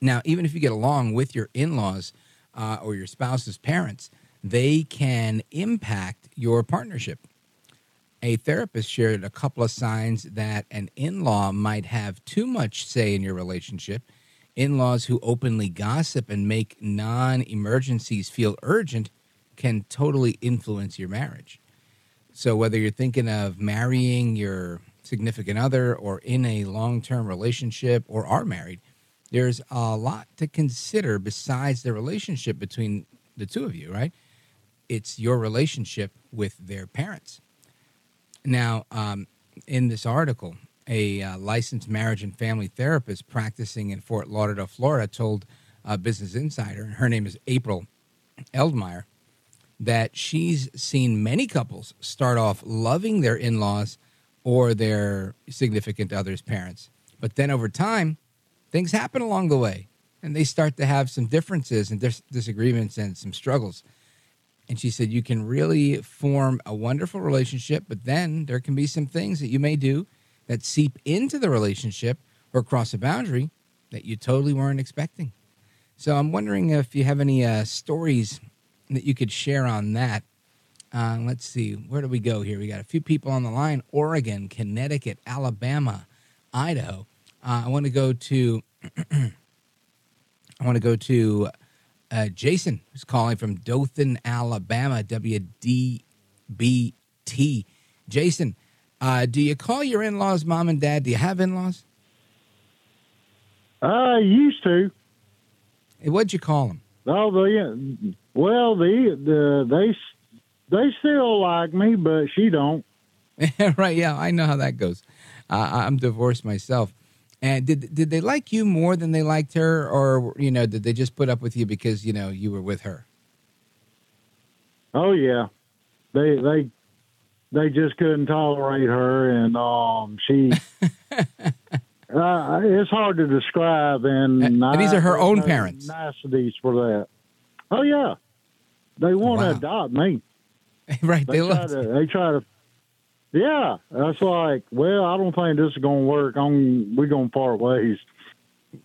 A: Now, even if you get along with your in laws uh, or your spouse's parents, they can impact your partnership. A therapist shared a couple of signs that an in law might have too much say in your relationship. In laws who openly gossip and make non emergencies feel urgent can totally influence your marriage. So, whether you're thinking of marrying your significant other or in a long term relationship or are married, there's a lot to consider besides the relationship between the two of you, right? It's your relationship with their parents. Now, um, in this article, a uh, licensed marriage and family therapist practicing in Fort Lauderdale, Florida, told uh, Business Insider, her name is April Eldmeyer, that she's seen many couples start off loving their in laws or their significant other's parents. But then over time, things happen along the way and they start to have some differences and dis- disagreements and some struggles. And she said, You can really form a wonderful relationship, but then there can be some things that you may do that seep into the relationship or cross a boundary that you totally weren't expecting. So I'm wondering if you have any uh, stories that you could share on that. Uh, let's see, where do we go here? We got a few people on the line Oregon, Connecticut, Alabama, Idaho. Uh, I want to go to. <clears throat> I want to go to uh, Jason, who's calling from Dothan, Alabama, WDBT. Jason, uh, do you call your in laws mom and dad? Do you have in laws?
O: I used to.
A: What'd you call them?
O: Oh, the well, the, the they they still like me, but she don't. <laughs>
A: right? Yeah, I know how that goes. Uh, I'm divorced myself. And did did they like you more than they liked her, or you know, did they just put up with you because you know you were with her?
O: Oh yeah, they they they just couldn't tolerate her, and um, she. <laughs> uh, it's hard to describe, and,
A: and these are her own parents.
O: Niceties for that. Oh yeah, they want
A: Wow.
O: to adopt me. <laughs>
A: right,
O: They,
A: they
O: try
A: love-
O: to. They try to. Yeah, that's like. Well, I don't think this is going to work. I'm. We're going to part ways.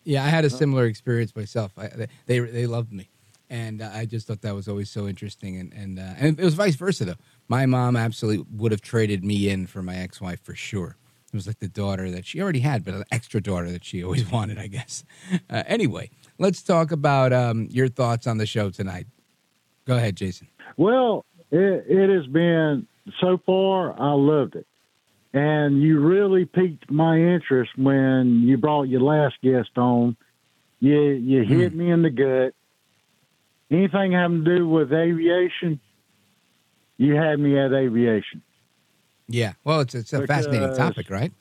A: Yeah, I had a similar experience myself. I, they they loved me, and uh, I just thought that was always so interesting. And and uh, and it was vice versa though. My mom absolutely would have traded me in for my ex wife for sure. It was like the daughter that she already had, but an extra daughter that she always <laughs> wanted, I guess. Uh, anyway, let's talk about um, your thoughts on the show tonight. Go ahead, Jason.
O: Well, it, it has been so far. I loved it, and you really piqued my interest when you brought your last guest on. You you hmm. hit me in the gut. Anything having to do with aviation, you had me at aviation.
A: Yeah, well, it's it's a fascinating topic, right?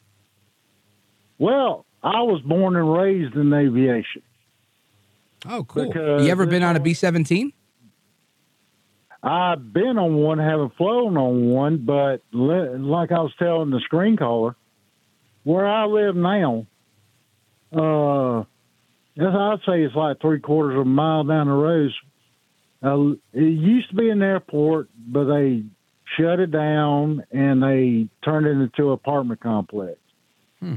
O: Well, I was born and raised in aviation.
A: Oh, cool.
O: Because
A: you ever been on a B seventeen?
O: I've been on one, haven't flown on one, but li- like I was telling the screen caller, where I live now, uh, I'd say it's like three quarters of a mile down the road. Uh, it used to be an airport, but they shut it down and they turned it into an apartment complex.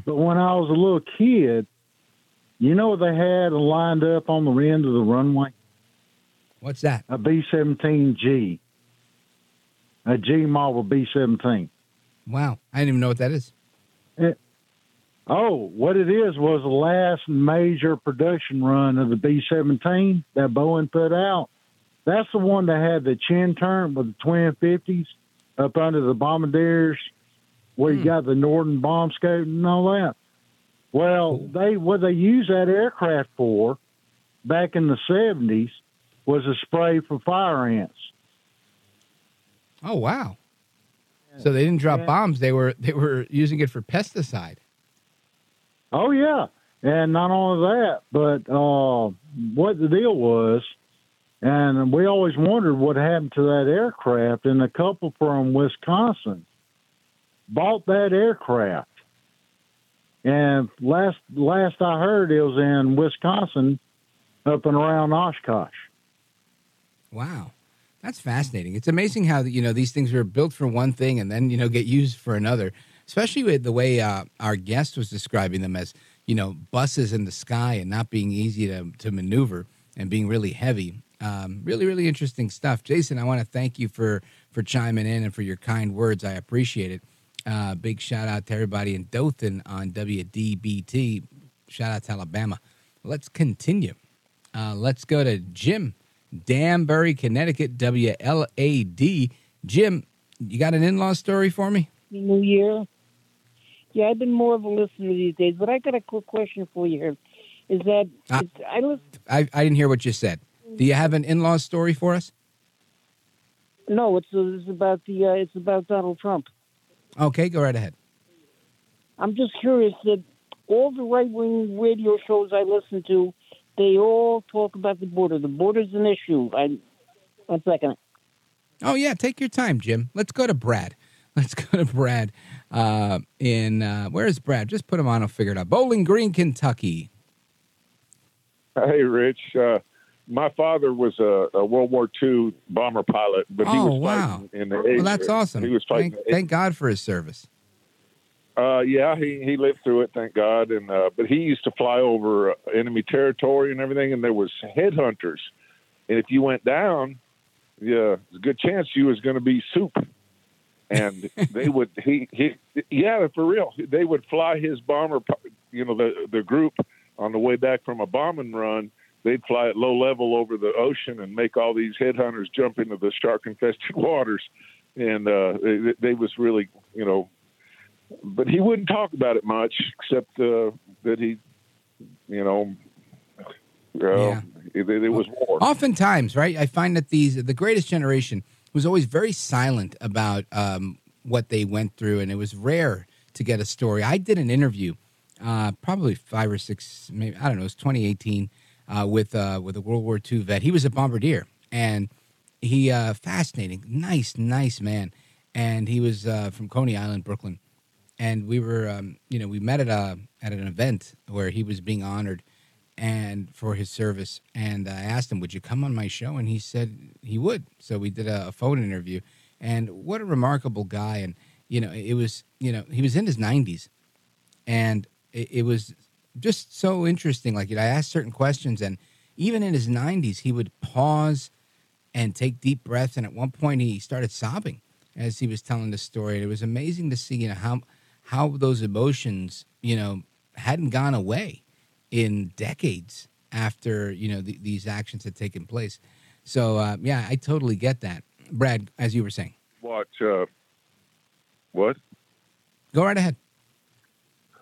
O: But when I was a little kid, you know what they had lined up on the end of the runway?
A: What's that?
O: A B seventeen G. A G model B seventeen.
A: Wow, I didn't even know what that is.
O: Oh, what it is was the last major production run of the B seventeen that Boeing put out. That's the one that had the chin turn with the twin fifties up under the bombardiers, where you hmm. got the Norden bomb scope and all that. Well, they what they used that aircraft for back in the seventies was a spray for fire ants.
A: Oh wow! So they didn't drop bombs; they were they were using it for pesticide.
O: Oh yeah, and not only that, but uh, what the deal was, and we always wondered what happened to that aircraft. And a couple from Wisconsin bought that aircraft, and last last I heard, it was in Wisconsin, up and around Oshkosh.
A: Wow, that's fascinating. It's amazing how you know these things are built for one thing and then you know get used for another. Especially with the way uh, our guest was describing them as you know buses in the sky and not being easy to to maneuver and being really heavy. Um, really, really interesting stuff, Jason. I want to thank you for for chiming in and for your kind words. I appreciate it. Uh, big shout out to everybody in Dothan on WDBT. Shout out to Alabama. Let's continue. Uh, let's go to Jim, Danbury, Connecticut, WLAD. Jim, you got an in law story for me?
P: New Year. Yeah, I've been more of a listener these days, but I got a quick question for you here. Is that it's, I listen,
A: I, I didn't hear what you said. Do you have an in law story for us?
P: No, it's it's about the uh, it's about Donald Trump.
A: Okay, go right ahead.
P: I'm just curious that all the right wing radio shows I listen to, they all talk about the border. The border's an issue. I one second.
A: Oh yeah, take your time, Jim. Let's go to Brad. <laughs> Let's go to Brad. Uh, in uh, where is Brad? Just put him on. I'll figure it out. Bowling Green, Kentucky.
Q: Hey, Rich. Uh, my father was a, a World War II bomber pilot, but he
A: oh
Q: was
A: wow!
Q: fighting in the
A: Well, that's awesome.
Q: He was fighting.
A: Thank, thank God for his service.
Q: Uh, yeah, he he lived through it, thank God. And uh, but he used to fly over uh, enemy territory and everything, and there was headhunters, and if you went down, yeah, a good chance you was going to be soup. And <laughs> they would he he yeah for real they would fly his bomber you know the the group on the way back from a bombing run they'd fly at low level over the ocean and make all these headhunters jump into the shark infested <laughs> waters and uh they, they was really you know but he wouldn't talk about it much except uh that he you know uh,
A: Yeah.
Q: it, it was war
A: Oftentimes, right? I find that these the greatest generation was always very silent about um, what they went through, and it was rare to get a story. I did an interview, uh, probably five or six, maybe I don't know, it was 2018, uh, with uh, with a World War II vet. He was a bombardier, and he uh, fascinating, nice, nice man, and he was uh, from Coney Island, Brooklyn, and we were, um, you know, we met at a at an event where he was being honored and for his service. And I asked him, "Would you come on my show?" And he said he would. So we did a, a phone interview. And what a remarkable guy! And you know, it was you know he was in his nineties, and it, it was just so interesting. Like you know, I asked certain questions, and even in his nineties, he would pause and take deep breaths. And at one point, he started sobbing as he was telling the story. It was amazing to see you know how how those emotions you know hadn't gone away in decades after you know th- these actions had taken place. So uh, yeah, I totally get that, Brad. As you were saying,
Q: watch uh what
A: go right ahead.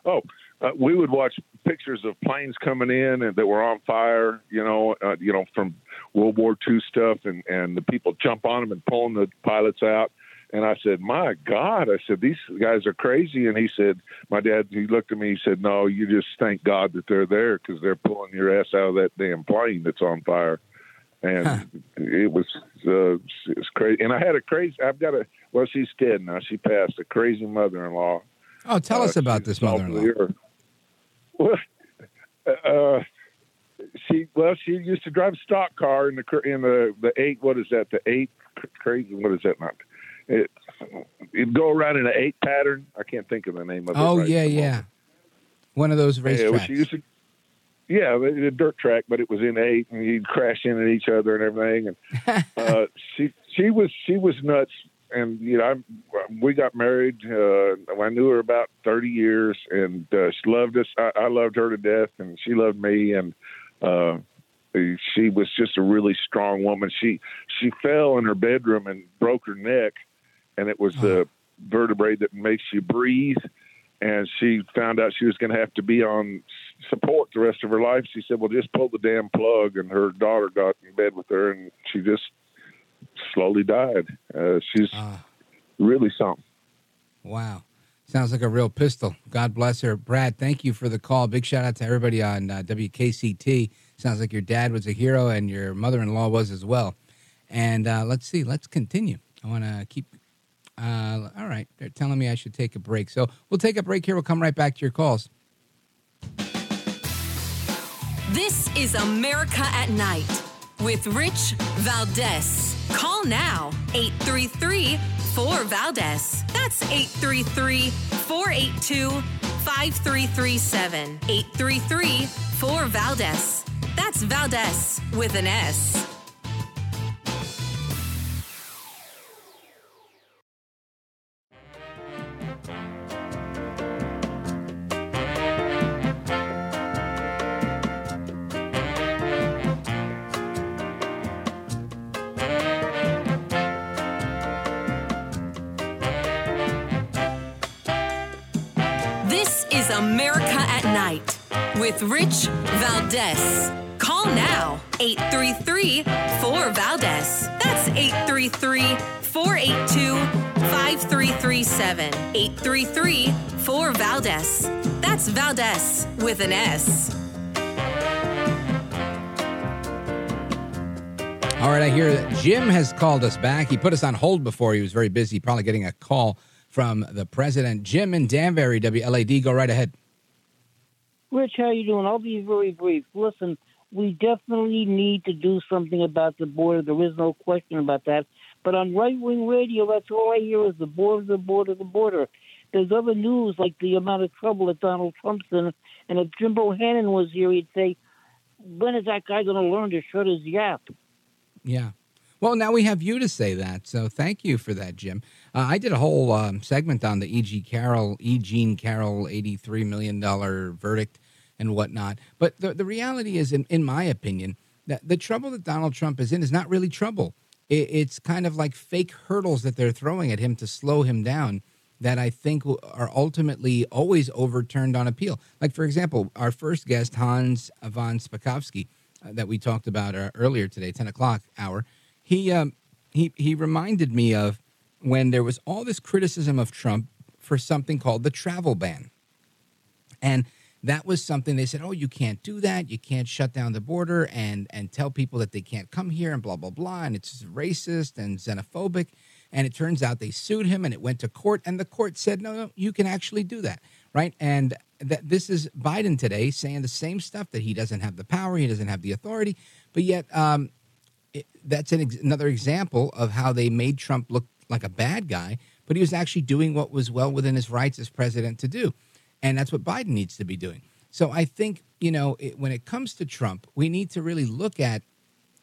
Q: Oh, uh, we would watch pictures of planes coming in and that were on fire. You know, uh, you know from World War II stuff, and and the people jump on them and pulling the pilots out. And I said, "My God!" I said, "These guys are crazy." And he said, "My dad." He looked at me. He said, "No, you just thank God that they're there because they're pulling your ass out of that damn plane that's on fire." And it was uh, it was crazy. And I had a crazy. I've got a. Well, she's dead now. She passed. A crazy mother-in-law.
A: Oh, tell us about this mother-in-law.
Q: Well, uh, she well, she used to drive a stock car in the in the the eight. What is that? The eight crazy. What is that? Not it. It'd go around in an eight pattern. I can't think of the name of it.
A: Oh
Q: right
A: yeah, yeah. One of those
Q: moment. Yeah,
A: racetracks.
Q: used to. Yeah, a a dirt track, but it was in eight, and you'd crash into each other and everything. And <laughs> uh, she she was she was nuts. And you know, I, we got married. Uh, I knew her about thirty years, and uh, she loved us. I, I loved her to death, and she loved me. And uh, she was just a really strong woman. She she fell in her bedroom and broke her neck, and it was the vertebrae that makes you breathe. And she found out she was going to have to be on support the rest of her life. She said, "Well, just pull the damn plug." And her daughter got in bed with her, and she just slowly died. Uh, she's really something.
A: Wow. Sounds like a real pistol. God bless her. Brad, thank you for the call. Big shout out to everybody on uh, WKCT. Sounds like your dad was a hero and your mother in law was as well. And uh, let's see, let's continue. I want to keep. Uh, all right. They're telling me I should take a break. So we'll take a break here. We'll come right back to your calls.
C: This is America at Night with Rich Valdez. Call now 833 4 Valdez. That's 833 482 5337. 833 4 Valdez. That's Valdez with an S. with Rich Valdez. Call now 833 4 Valdez. That's That's 833 482 5337. 833 4 Valdez. That's Valdez with an S.
A: All right, I hear that Jim has called us back. He put us on hold before. He was very busy, probably getting a call from the president. Jim in Danbury, WLAD. Go right ahead.
P: Rich, how are you doing? I'll be very brief. Listen, we definitely need to do something about the border. There is no question about that. But on right wing radio, that's all I hear is the border, the border, the border. There's other news like the amount of trouble that Donald Trump's in. And if Jim Bohannon was here, he'd say, when is that guy going to learn to shut his yap?
A: Yeah. Well, now we have you to say that, so thank you for that, Jim. Uh, I did a whole um, segment on the E.G. Carroll, E. Jean Carroll, eighty-three million dollar verdict and whatnot. But the the reality is, in, in my opinion, that the trouble that Donald Trump is in is not really trouble. It, it's kind of like fake hurdles that they're throwing at him to slow him down. That I think are ultimately always overturned on appeal. Like for example, our first guest Hans von Spakovsky, uh, that we talked about uh, earlier today, ten o'clock hour. He um, he he reminded me of when there was all this criticism of Trump for something called the travel ban. And that was something they said, oh, you can't do that. You can't shut down the border and, and tell people that they can't come here and blah, blah, blah. And it's racist and xenophobic. And it turns out they sued him and it went to court. And the court said, no, no, you can actually do that. Right. And that this is Biden today saying the same stuff that he doesn't have the power, he doesn't have the authority. But yet, um, it, that's an ex- another example of how they made Trump look like a bad guy, but he was actually doing what was well within his rights as president to do. And that's what Biden needs to be doing. So I think, you know, it, when it comes to Trump, we need to really look at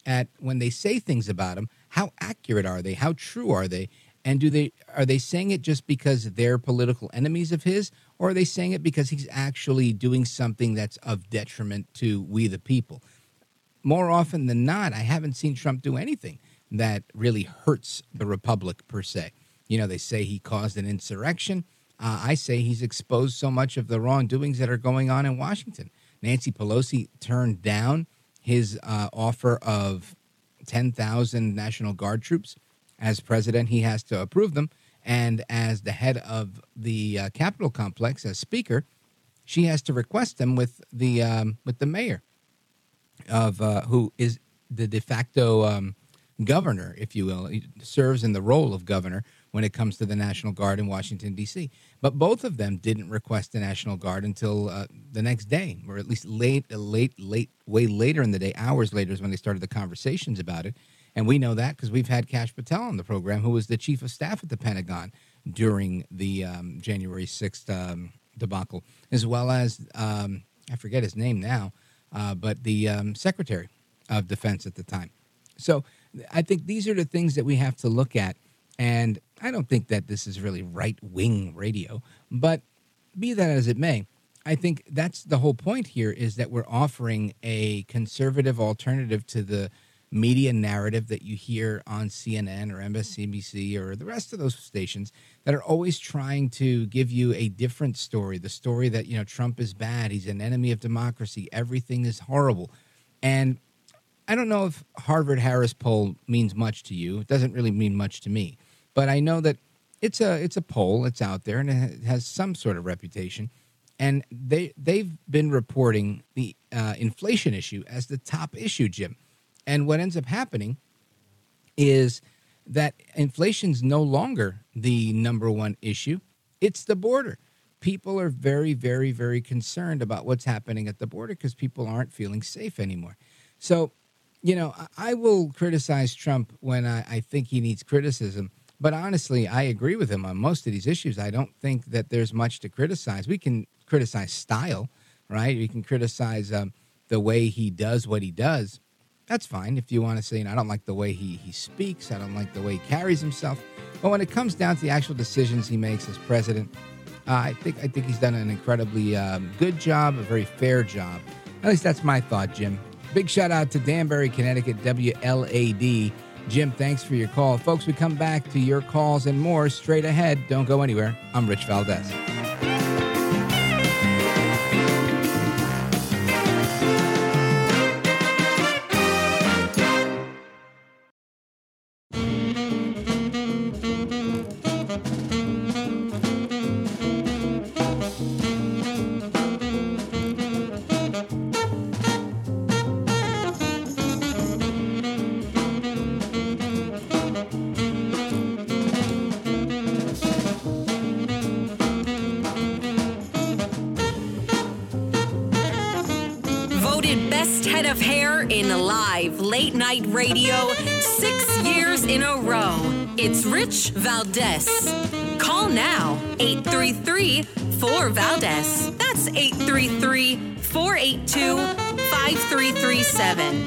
A: at when they say things about him, how accurate are they? How true are they? And do they are they saying it just because they're political enemies of his or are they saying it because he's actually doing something that's of detriment to we the people? more often than not, I haven't seen Trump do anything that really hurts the republic per se. You know, they say he caused an insurrection. Uh, I say he's exposed so much of the wrongdoings that are going on in Washington. Nancy Pelosi turned down his uh, offer of 10,000 National Guard troops. As president, he has to approve them. And as the head of the uh, Capitol complex, as speaker, she has to request them with the um, with the mayor of uh, who is the de facto um, governor, if you will, serves in the role of governor when it comes to the National Guard in Washington D.C. But both of them didn't request the National Guard until uh, the next day, or at least late, late, late, way later in the day. Hours later is when they started the conversations about it, and we know that because we've had Kash Patel on the program, who was the chief of staff at the Pentagon during the um, January sixth um, debacle, as well as um, I forget his name now uh, but the um, Secretary of Defense at the time. So I think these are the things that we have to look at. And I don't think that this is really right wing radio, but be that as it may, I think that's the whole point here is that we're offering a conservative alternative to the media narrative that you hear on CNN or MSNBC or the rest of those stations that are always trying to give you a different story the story that you know Trump is bad he's an enemy of democracy everything is horrible and I don't know if Harvard Harris poll means much to you it doesn't really mean much to me but I know that it's a it's a poll it's out there and it has some sort of reputation and they they've been reporting the uh, inflation issue as the top issue Jim and what ends up happening is that inflation's no longer the number one issue. It's the border. People are very, very, very concerned about what's happening at the border because people aren't feeling safe anymore. So, you know, I, will criticize Trump when I, I think he needs criticism. But honestly, I agree with him on most of these issues. I don't think that there's much to criticize. We can criticize style, right? We can criticize um, the way he does what he does that's fine if you want to say, you know, I don't like the way he, he speaks, I don't like the way he carries himself. But when it comes down to the actual decisions he makes as president, uh, I think I think he's done an incredibly um, good job, a very fair job. At least that's my thought, Jim. Big shout out to Danbury, Connecticut, WLAD. Jim, thanks for your call. Folks, we come back to your calls and more straight ahead. Don't go anywhere. I'm Rich Valdez.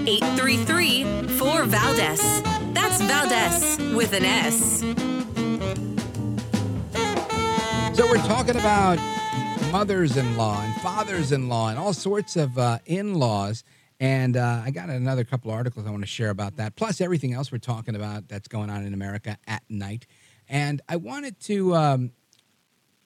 C: 833 4 Valdez. That's Valdez with an S.
A: So we're talking about mothers-in-law and fathers-in-law and all sorts of uh, in-laws. And uh, I got another couple of articles I want to share about that, plus everything else we're talking about that's going on in America at night. And I wanted to um,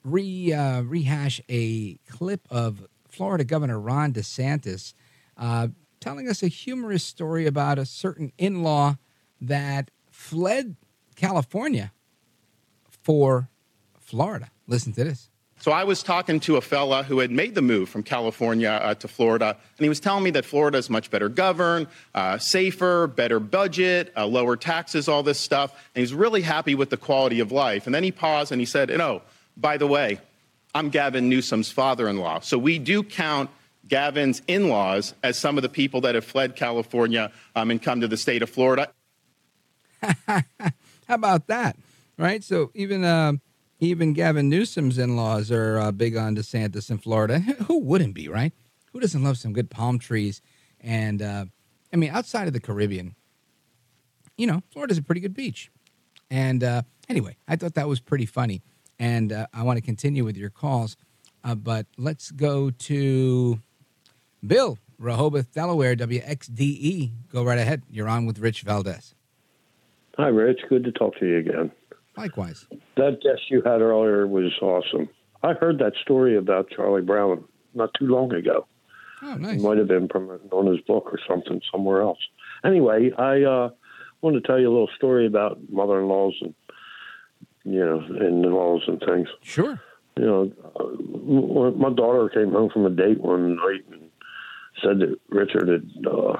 A: re uh, rehash a clip of Florida Governor Ron DeSantis uh, telling us a humorous story about a certain in-law that fled California for Florida. Listen to this.
R: So I was talking to a fella who had made the move from California uh, to Florida, and he was telling me that Florida is much better governed, uh, safer, better budget, uh, lower taxes, all this stuff. And he's really happy with the quality of life. And then he paused and he said, "You know, by the way, I'm Gavin Newsom's father-in-law, so we do count." Gavin's in laws as some of the people that have fled California um, and come to the state of Florida. <laughs>
A: How about that? Right? So even uh, even Gavin Newsom's in-laws are uh, big on DeSantis in Florida. Who wouldn't be, right? Who doesn't love some good palm trees? And uh, I mean, outside of the Caribbean, you know, Florida's a pretty good beach. And uh, anyway, I thought that was pretty funny. And uh, I want to continue with your calls, uh, but let's go to Bill, Rehoboth, Delaware, WXDE. Go right ahead. You're on with Rich Valdez.
S: Hi, Rich. Good to talk to you again.
A: Likewise.
S: That guest you had earlier was awesome. I heard that story about Charlie Brown not too long ago.
A: Oh, nice.
S: It might have been from on his book or something somewhere else. Anyway, I uh, wanted to tell you a little story about mother-in-laws and you know, in-laws and things.
A: Sure.
S: You know, uh, my daughter came home from a date one night and said that Richard had. Uh,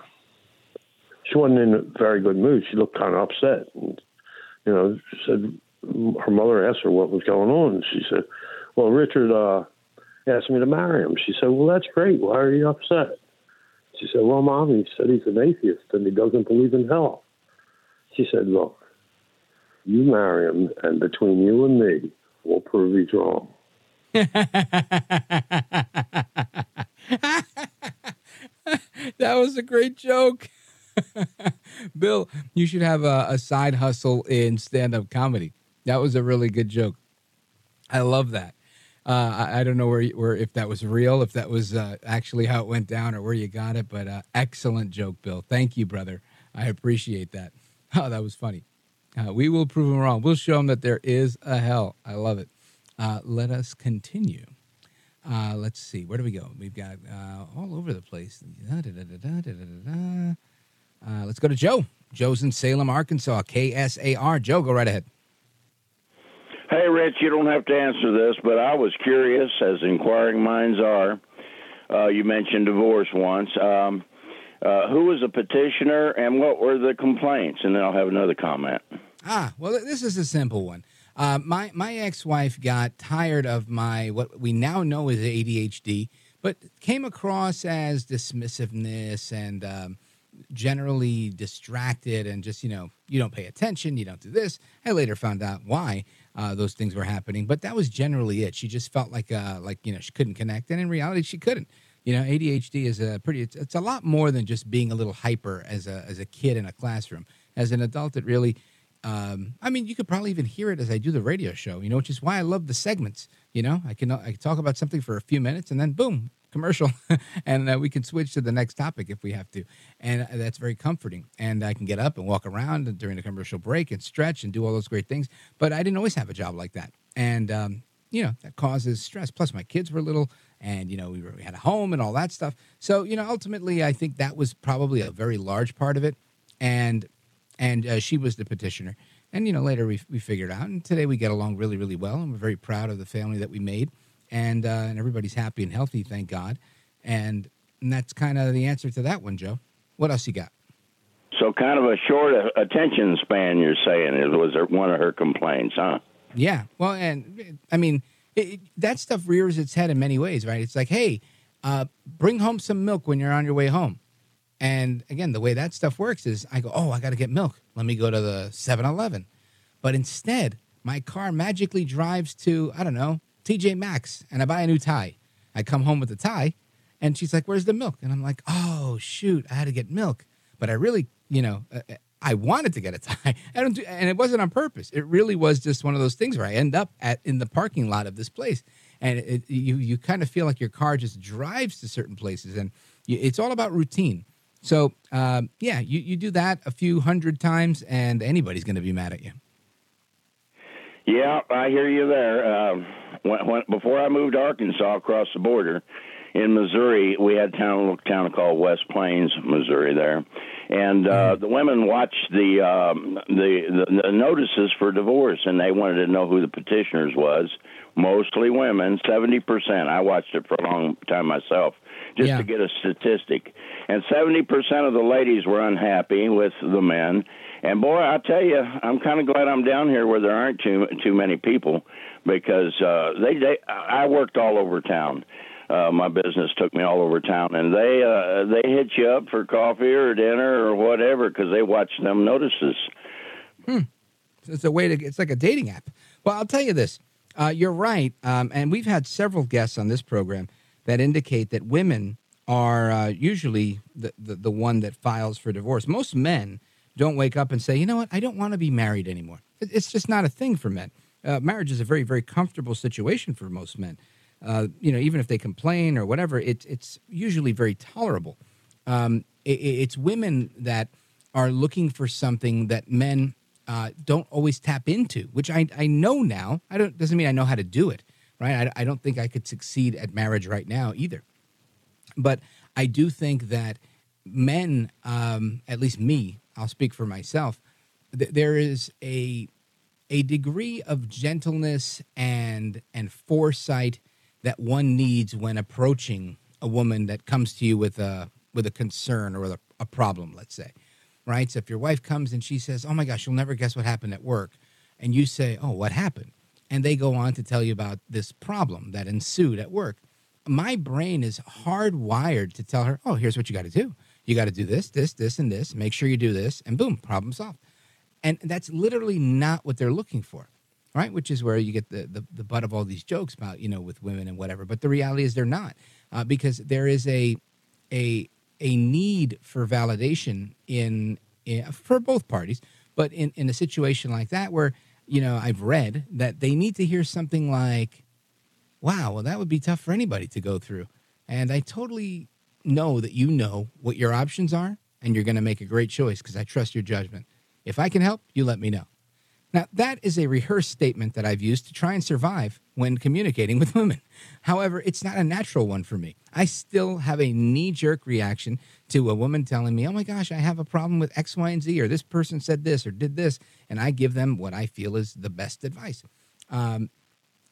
S: she wasn't in a very good mood. She looked kind of upset. And, you know, said her mother asked her what was going on. She said, "Well, Richard uh, asked me to marry him." She said, "Well, that's great. Why are you upset?" She said, "Well, mom, he said he's an atheist and he doesn't believe in hell." She said, "Look, you marry him, and between you and me, we'll prove he's wrong." <laughs> <laughs>
A: that was a great joke. <laughs> Bill, you should have a, a side hustle in stand up comedy. That was a really good joke. I love that. Uh, I, I, don't know where, where if that was real, if that was uh, actually how it went down, or where you got it, but uh, excellent joke, Bill. Thank you, brother. I appreciate that. <laughs> Oh, that was funny. Uh, we will prove them wrong. We'll show them that there is a hell. I love it. Uh, let us continue. Uh, let's see. Where do we go? We've got all over the place. Da, da, da, uh, let's go to Joe. Joe's in Salem, Arkansas. KSAR. Joe, go right ahead.
T: Hey, Rich, you don't have to answer this, but I was curious, as inquiring minds are. Uh, you mentioned divorce once. Um, uh, who was the petitioner and what were the complaints? And then I'll have another comment.
A: Ah, well, this is a simple one. Uh, my my ex wife got tired of my what we now know is ADHD, but came across as dismissiveness and um, generally distracted and just you know you don't pay attention, you don't do this. I later found out why uh, those things were happening, but that was generally it. She just felt like uh, like you know she couldn't connect, and in reality she couldn't. You know, ADHD is a pretty. It's, it's a lot more than just being a little hyper as a as a kid in a classroom. As an adult, it really. Um, I mean, you could probably even hear it as I do the radio show. You know, which is why I love the segments. You know, I can I can talk about something for a few minutes and then boom, commercial, <laughs> and uh, we can switch to the next topic if we have to, and uh, that's very comforting. And I can get up and walk around during the commercial break and stretch and do all those great things. But I didn't always have a job like that, and um, you know that causes stress. Plus, my kids were little, and you know we, were, we had a home and all that stuff. So you know, ultimately, I think that was probably a very large part of it, and and uh, she was the petitioner. And you know, later we we figured out, and today we get along really, really well, and we're very proud of the family that we made, and uh, and everybody's happy and healthy, thank God. And, and that's kind of the answer to that one, Joe. What else you got?
T: So, kind of a short attention span, you're saying, it was one of her complaints, huh?
A: Yeah. Well, and I mean, it, that stuff rears its head in many ways, right? It's like, hey, uh, bring home some milk when you're on your way home. And again, the way that stuff works is I go, oh, I got to get milk. Let me go to the 7 Eleven. But instead, my car magically drives to, I don't know, TJ Maxx and I buy a new tie. I come home with the tie and she's like, where's the milk? And I'm like, oh, shoot, I had to get milk. But I really, you know, uh, I wanted to get a <laughs> tie. I don't do, and it wasn't on purpose. It really was just one of those things where I end up at in the parking lot of this place, and it, you you kind of feel like your car just drives to certain places, and it's all about routine. So um, yeah, you you do that a few hundred times, and anybody's going to be mad at you.
T: Yeah, I hear you there. Um, when, when, before I moved to Arkansas across the border, in Missouri, we had a town, town called West Plains, Missouri. There, and uh, the women watched the, um, the the the notices for divorce, and they wanted to know who the petitioners was. Mostly women, seventy percent. I watched it for a long time myself, just
A: Yeah.
T: to get a statistic. And seventy percent of the ladies were unhappy with the men. And boy, I tell you, I'm kind of glad I'm down here where there aren't too too many people, because uh, they they I worked all over town uh, my business took me all over town, and they uh, they hit you up for coffee or dinner or whatever because they watch them notices. Hmm.
A: It's a way to. It's like a dating app. Well, I'll tell you this. Uh, you're right, um, and we've had several guests on this program that indicate that women are uh, usually the, the the one that files for divorce. Most men don't wake up and say, "You know what? I don't want to be married anymore." It's just not a thing for men. Uh, marriage is a very very comfortable situation for most men. Uh, you know, even if they complain or whatever, it's it's usually very tolerable. Um, i i- it's women that are looking for something that men uh, don't always tap into, which I, I know now. I don't doesn't mean I know how to do it, right? I, I don't think I could succeed at marriage right now either. But I do think that men, um, at least me, I'll speak for myself. Th- there is a a degree of gentleness and and foresight that one needs when approaching a woman that comes to you with a with a concern or a, a problem, let's say, right? So if your wife comes and she says, "Oh my gosh, you'll never guess what happened at work," and you say, "Oh, what happened?" And they go on to tell you about this problem that ensued at work, my brain is hardwired to tell her, "Oh, here's what you got to do. You got to do this, this, this, and this. Make sure you do this, and boom, problem solved." And that's literally not what they're looking for right? Which is where you get the, the, the butt of all these jokes about, you know, with women and whatever. But the reality is they're not, uh, because there is a a a need for validation in, in for both parties. But in, in a situation like that, where you know I've read that they need to hear something like, "Wow, well that would be tough for anybody to go through," and I totally know that you know what your options are, and you're going to make a great choice because I trust your judgment. If I can help, you let me know. Now, that is a rehearsed statement that I've used to try and survive when communicating with <laughs> women. However, it's not a natural one for me. I still have a knee jerk reaction to a woman telling me, oh my gosh, I have a problem with X, Y, and Z, or this person said this or did this. And I give them what I feel is the best advice. Um,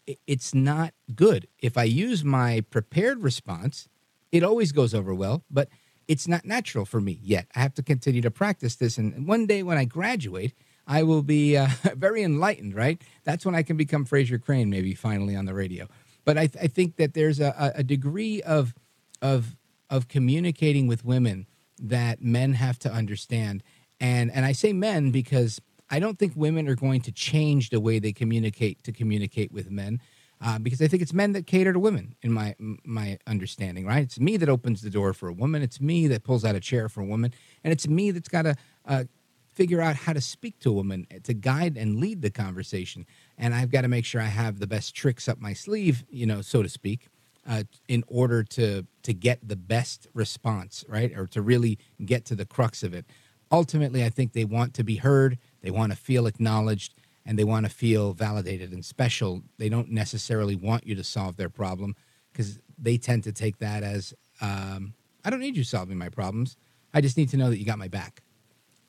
A: it- it's not good. If I use my prepared response, it always goes over well, but it's not natural for me yet. I have to continue to practice this. And one day when I graduate, I will be uh, <laughs> very enlightened, right? That's when I can become Frasier Crane, maybe finally on the radio. But I, I think that there's a, a a degree of, of, of communicating with women that men have to understand. And, and I say men because I don't think women are going to change the way they communicate to communicate with men. Uh, because I think it's men that cater to women, in my my understanding, right? It's me that opens the door for a woman. It's me that pulls out a chair for a woman, and it's me that's got to uh, figure out how to speak to a woman to guide and lead the conversation. And I've got to make sure I have the best tricks up my sleeve, you know, so to speak, uh, in order to to get the best response, right, or to really get to the crux of it. Ultimately, I think they want to be heard. They want to feel acknowledged and they want to feel validated and special. They don't necessarily want you to solve their problem because they tend to take that as um, I don't need you solving my problems. I just need to know that you got my back.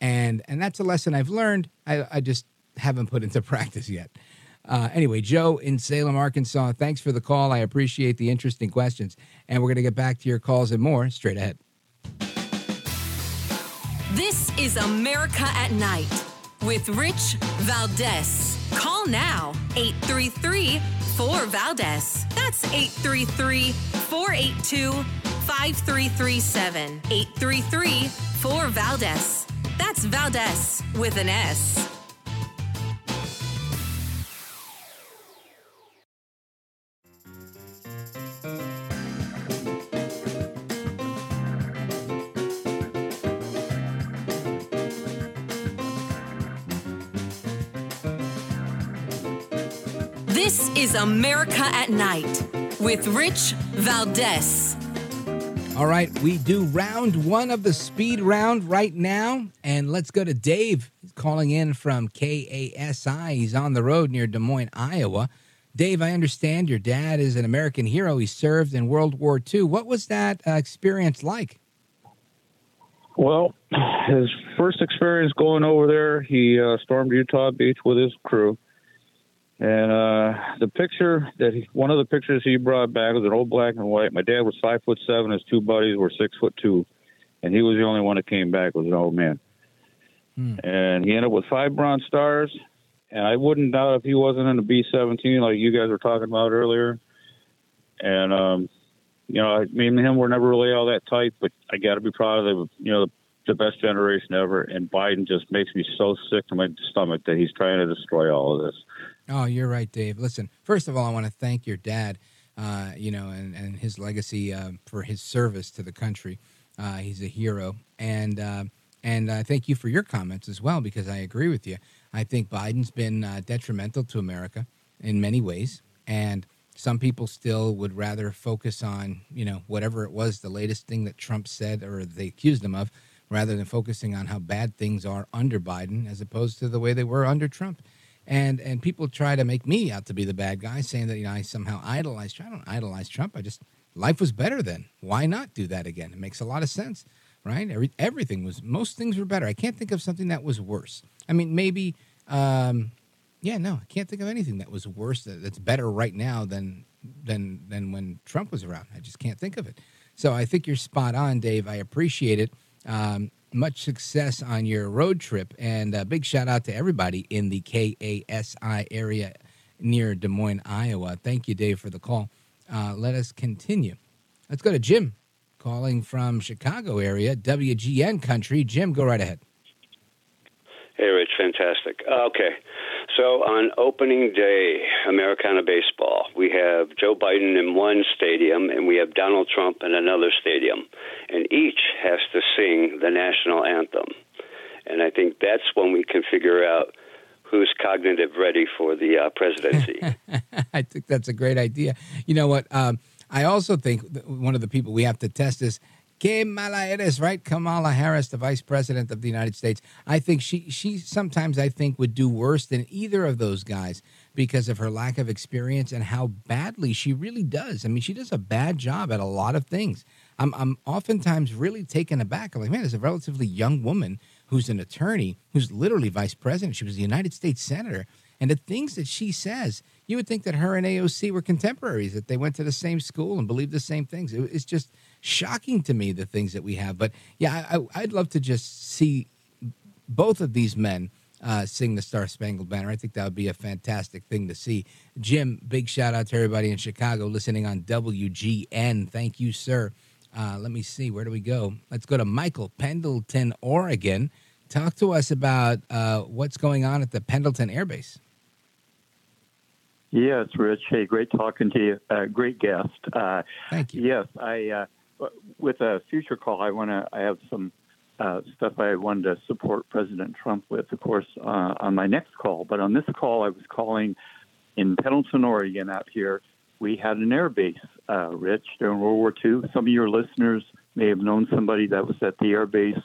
A: And and that's a lesson I've learned. I, I just haven't put into <laughs> practice yet. Uh, anyway, Joe in Salem, Arkansas, thanks for the call. I appreciate the interesting questions. And we're going to get back to your calls and more straight ahead.
C: This is America at Night with Rich Valdez. Call now 833 4 Valdez. That's 833 482 5337 833 4 Valdez. That's Valdez with an S. This is America at Night with Rich Valdez.
A: All right, we do round one of the speed round right now. And let's go to Dave. He's calling in from KASI. He's on the road near Des Moines, Iowa. Dave, I understand your dad is an American hero. He served in World War II. What was that uh, experience like?
U: Well, his first experience going over there, he uh, stormed Utah Beach with his crew. And uh, the picture that he, one of the pictures he brought back was an old black and white. My dad was five foot seven. His two buddies were six foot two, and he was the only one that came back was an old man.
A: Hmm.
U: And he ended up with five Bronze Stars. And I wouldn't doubt if he wasn't in the B seventeen like you guys were talking about earlier. And um, you know, I- me and him were never really all that tight, but I got to be proud of the you know the best generation ever. And Biden just makes me so sick to my stomach that he's trying to destroy all of this.
A: Oh, you're right, Dave. Listen, first of all, I want to thank your dad, uh, you know, and, and his legacy uh, for his service to the country. Uh, he's a hero. And, uh, and thank you for your comments as well, because I agree with you. I think Biden's been uh, detrimental to America in many ways. And some people still would rather focus on, you know, whatever it was, the latest thing that Trump said or they accused him of, rather than focusing on how bad things are under Biden as opposed to the way they were under Trump and and people try to make me out to be the bad guy, saying that you know I somehow idolize. Trump. I don't idolize Trump. I just life was better then. Why not do that again? It makes a lot of sense, right? Every, everything was most things were better. I can't think of something that was worse. I mean, maybe, um, yeah, no, I can't think of anything that was worse that, that's better right now than than than when Trump was around. I just can't think of it. So I think you're spot on, Dave. I appreciate it. Um, much success on your road trip, and a big shout out to everybody in the KASI area near Des Moines, Iowa. Thank you, Dave, for the call. Uh, let us continue. Let's go to Jim, calling from Chicago area, WGN country. Jim, go right ahead.
V: Hey, Rich, fantastic. Uh, Okay, so on opening day, Americana baseball, we have Joe Biden in one stadium and we have Donald Trump in another stadium, and each has to sing the national anthem. And I think that's when we can figure out who's cognitive ready for the uh, presidency. <laughs>
A: I think that's a great idea. You know what? Um, I also think one of the people we have to test is Kamala Harris, right? Kamala Harris, the Vice President of the United States. I think she she sometimes I think would do worse than either of those guys because of her lack of experience and how badly she really does. I mean, she does a bad job at a lot of things. I'm I'm oftentimes really taken aback. I'm like, man, there's a relatively young woman who's an attorney who's literally vice president. She was a United States senator, and the things that she says, you would think that her and AOC were contemporaries, that they went to the same school and believed the same things. It- it's just shocking to me the things that we have. But yeah, I, I'd love to just see both of these men uh, sing the Star Spangled Banner. I think that would be a fantastic thing to see. Jim, big shout out to everybody in Chicago listening on WGN. Thank you, sir. Uh, let me see. Where do we go? Let's go to Michael, Pendleton, Oregon. Talk to us about uh, what's going on at the Pendleton Air Base.
W: Yes, Rich. Hey, great talking to you. Uh, great guest. Uh,
A: Thank
W: you. Yes, I. With a future call, I want to. I have some uh, stuff I wanted to support President Trump with, of course, uh, on my next call. But on this call, I was calling in Pendleton, Oregon, out here. We had an air base, uh, Rich, during World War II. Some of your listeners may have known somebody that was at the air base.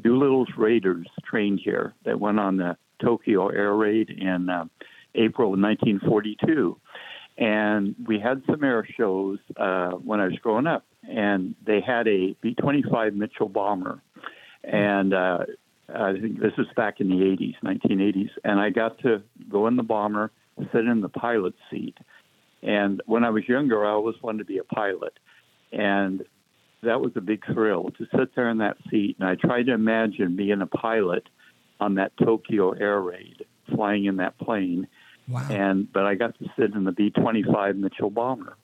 W: Doolittle's Raiders trained here. That went on the Tokyo air raid in uh, April of 1942. And we had some air shows uh, when I was growing up, and they had a B 25 Mitchell bomber. And uh, I think this was back in the 80s, 1980s. And I got to go in the bomber, sit in the pilot seat. And when I was younger, I always wanted to be a pilot. And that was a big thrill to sit there in that seat. And I tried to imagine being a pilot on that Tokyo air raid, flying in that plane.
A: Wow.
W: And but I got to sit in the B twenty five Mitchell bomber.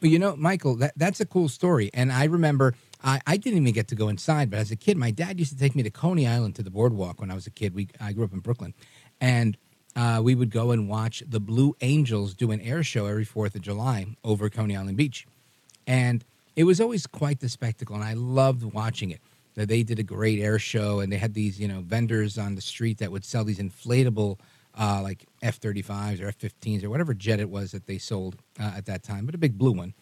A: Well, you know, Michael, that, that's a cool story. And I remember I, I didn't even get to go inside, but as a kid, my dad used to take me to Coney Island to the boardwalk when I was a kid. We I grew up in Brooklyn. And uh, we would go and watch the Blue Angels do an air show every 4th of July over Coney Island Beach. And it was always quite the spectacle, and I loved watching it. That They did a great air show, and they had these, you know, vendors on the street that would sell these inflatable, uh, like F-35s or F-15s or whatever jet it was that they sold uh, at that time, but a big blue one.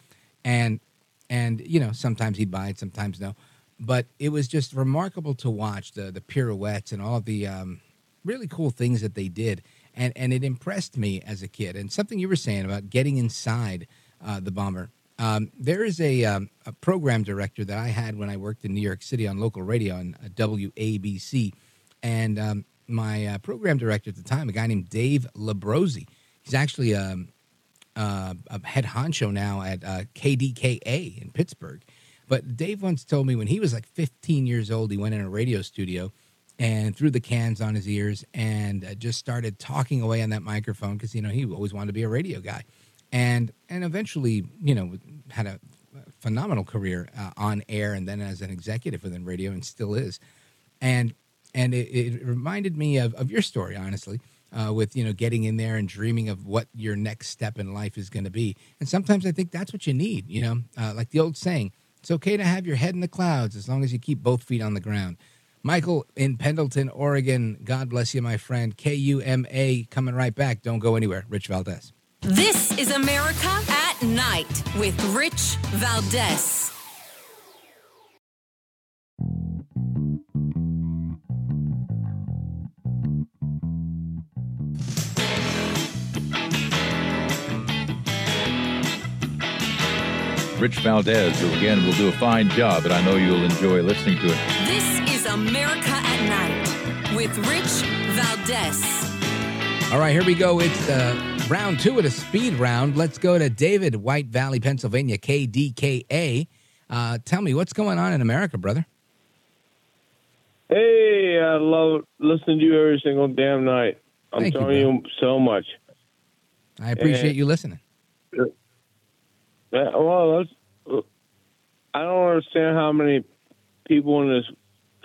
A: And and you know, sometimes he'd buy it, sometimes no. But it was just remarkable to watch the the pirouettes and all the um, really cool things that they did, and and it impressed me as a kid. And something you were saying about getting inside uh, the bomber. Um, there is a, um, a program director that I had when I worked in New York City on local radio on uh, WABC, and um, my uh, program director at the time, a guy named Dave Labrosi. He's actually um, uh, a head honcho now at uh, KDKA in Pittsburgh. But Dave once told me when he was like 15 years old, he went in a radio studio and threw the cans on his ears and uh, just started talking away on that microphone because you know he always wanted to be a radio guy, and and eventually you know had a phenomenal career uh, on air and then as an executive within radio and still is, and and it, it reminded me of, of your story honestly. Uh, with you know getting in there and dreaming of what your next step in life is going to be, and sometimes I think that's what you need. You know, uh, like the old saying, "It's okay to have your head in the clouds as long as you keep both feet on the ground." Michael in Pendleton, Oregon. God bless you, my friend. KUMA coming right back. Don't go anywhere. Rich Valdez.
C: This is America at Night with Rich Valdez.
X: Rich Valdez, who again will do a fine job, and I know you'll enjoy listening to it.
C: This is America at Night with Rich Valdez.
A: All right, here we go. It's uh, round two of the speed round. Let's go to David, White Valley, Pennsylvania, KDKA. Uh, tell me, what's going on in America, brother?
Y: Hey, I love listening to you every single damn night. I'm
A: Thank you,
Y: telling you, so much.
A: I appreciate
Y: And-
A: you listening.
Y: Yeah, well, that's, I don't understand how many people in this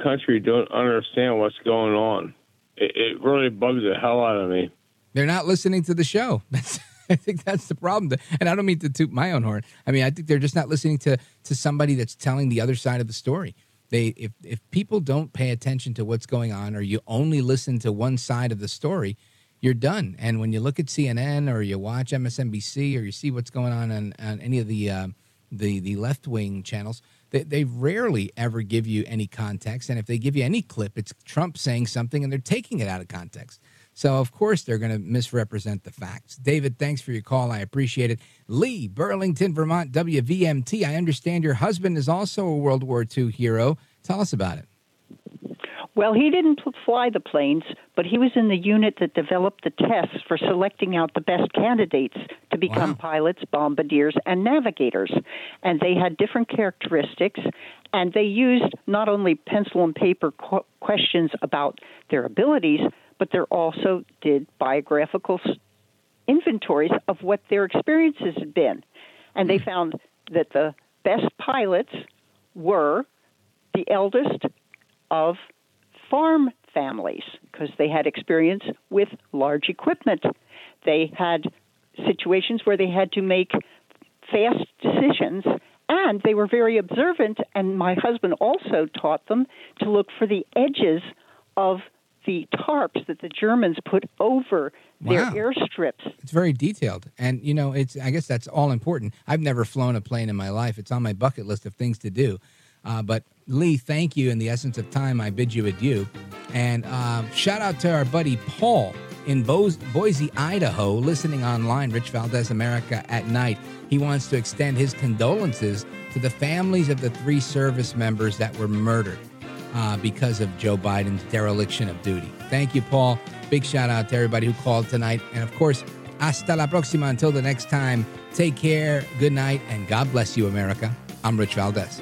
Y: country don't understand what's going on. It, it really bugs the hell out of me.
A: They're not listening to the show. <laughs> I think that's the problem. And I don't mean to toot my own horn. I mean, I think they're just not listening to to somebody that's telling the other side of the story. They if if people don't pay attention to what's going on, or you only listen to one side of the story, you're done. And when you look at CNN or you watch MSNBC or you see what's going on on, on any of the uh, the the left wing channels, they, they rarely ever give you any context. And if they give you any clip, it's Trump saying something and they're taking it out of context. So of course they're going to misrepresent the facts. David, thanks for your call. I appreciate it. Lee, Burlington, Vermont, WVMT. I understand your husband is also a World War II hero. Tell us about it.
Z: Well, he didn't fly the planes, but he was in the unit that developed the tests for selecting out the best candidates to become pilots, bombardiers, and navigators. And they had different characteristics, and they used not only pencil and paper qu- questions about their abilities, but they also did biographical s- inventories of what their experiences had been. And they hmm. found that the best pilots were the eldest of farm families because they had experience with large equipment. They had situations where they had to make fast decisions and they were very observant and my husband also taught them to look for the edges of the tarps that the Germans put over their airstrips.
A: It's very detailed, and you know, it's. I guess that's all important. I've never flown a plane in my life. It's on my bucket list of things to do. Uh, but Lee, thank you. In the essence of time, I bid you adieu. And um, shout out to our buddy Paul in Bo- Boise, Idaho, listening online. Rich Valdez, America at night. He wants to extend his condolences to the families of the three service members that were murdered uh, because of Joe Biden's dereliction of duty. Thank you, Paul. Big shout out to everybody who called tonight. And of course, hasta la próxima. Until the next time, take care, good night, and God bless you, America. I'm Rich Valdez.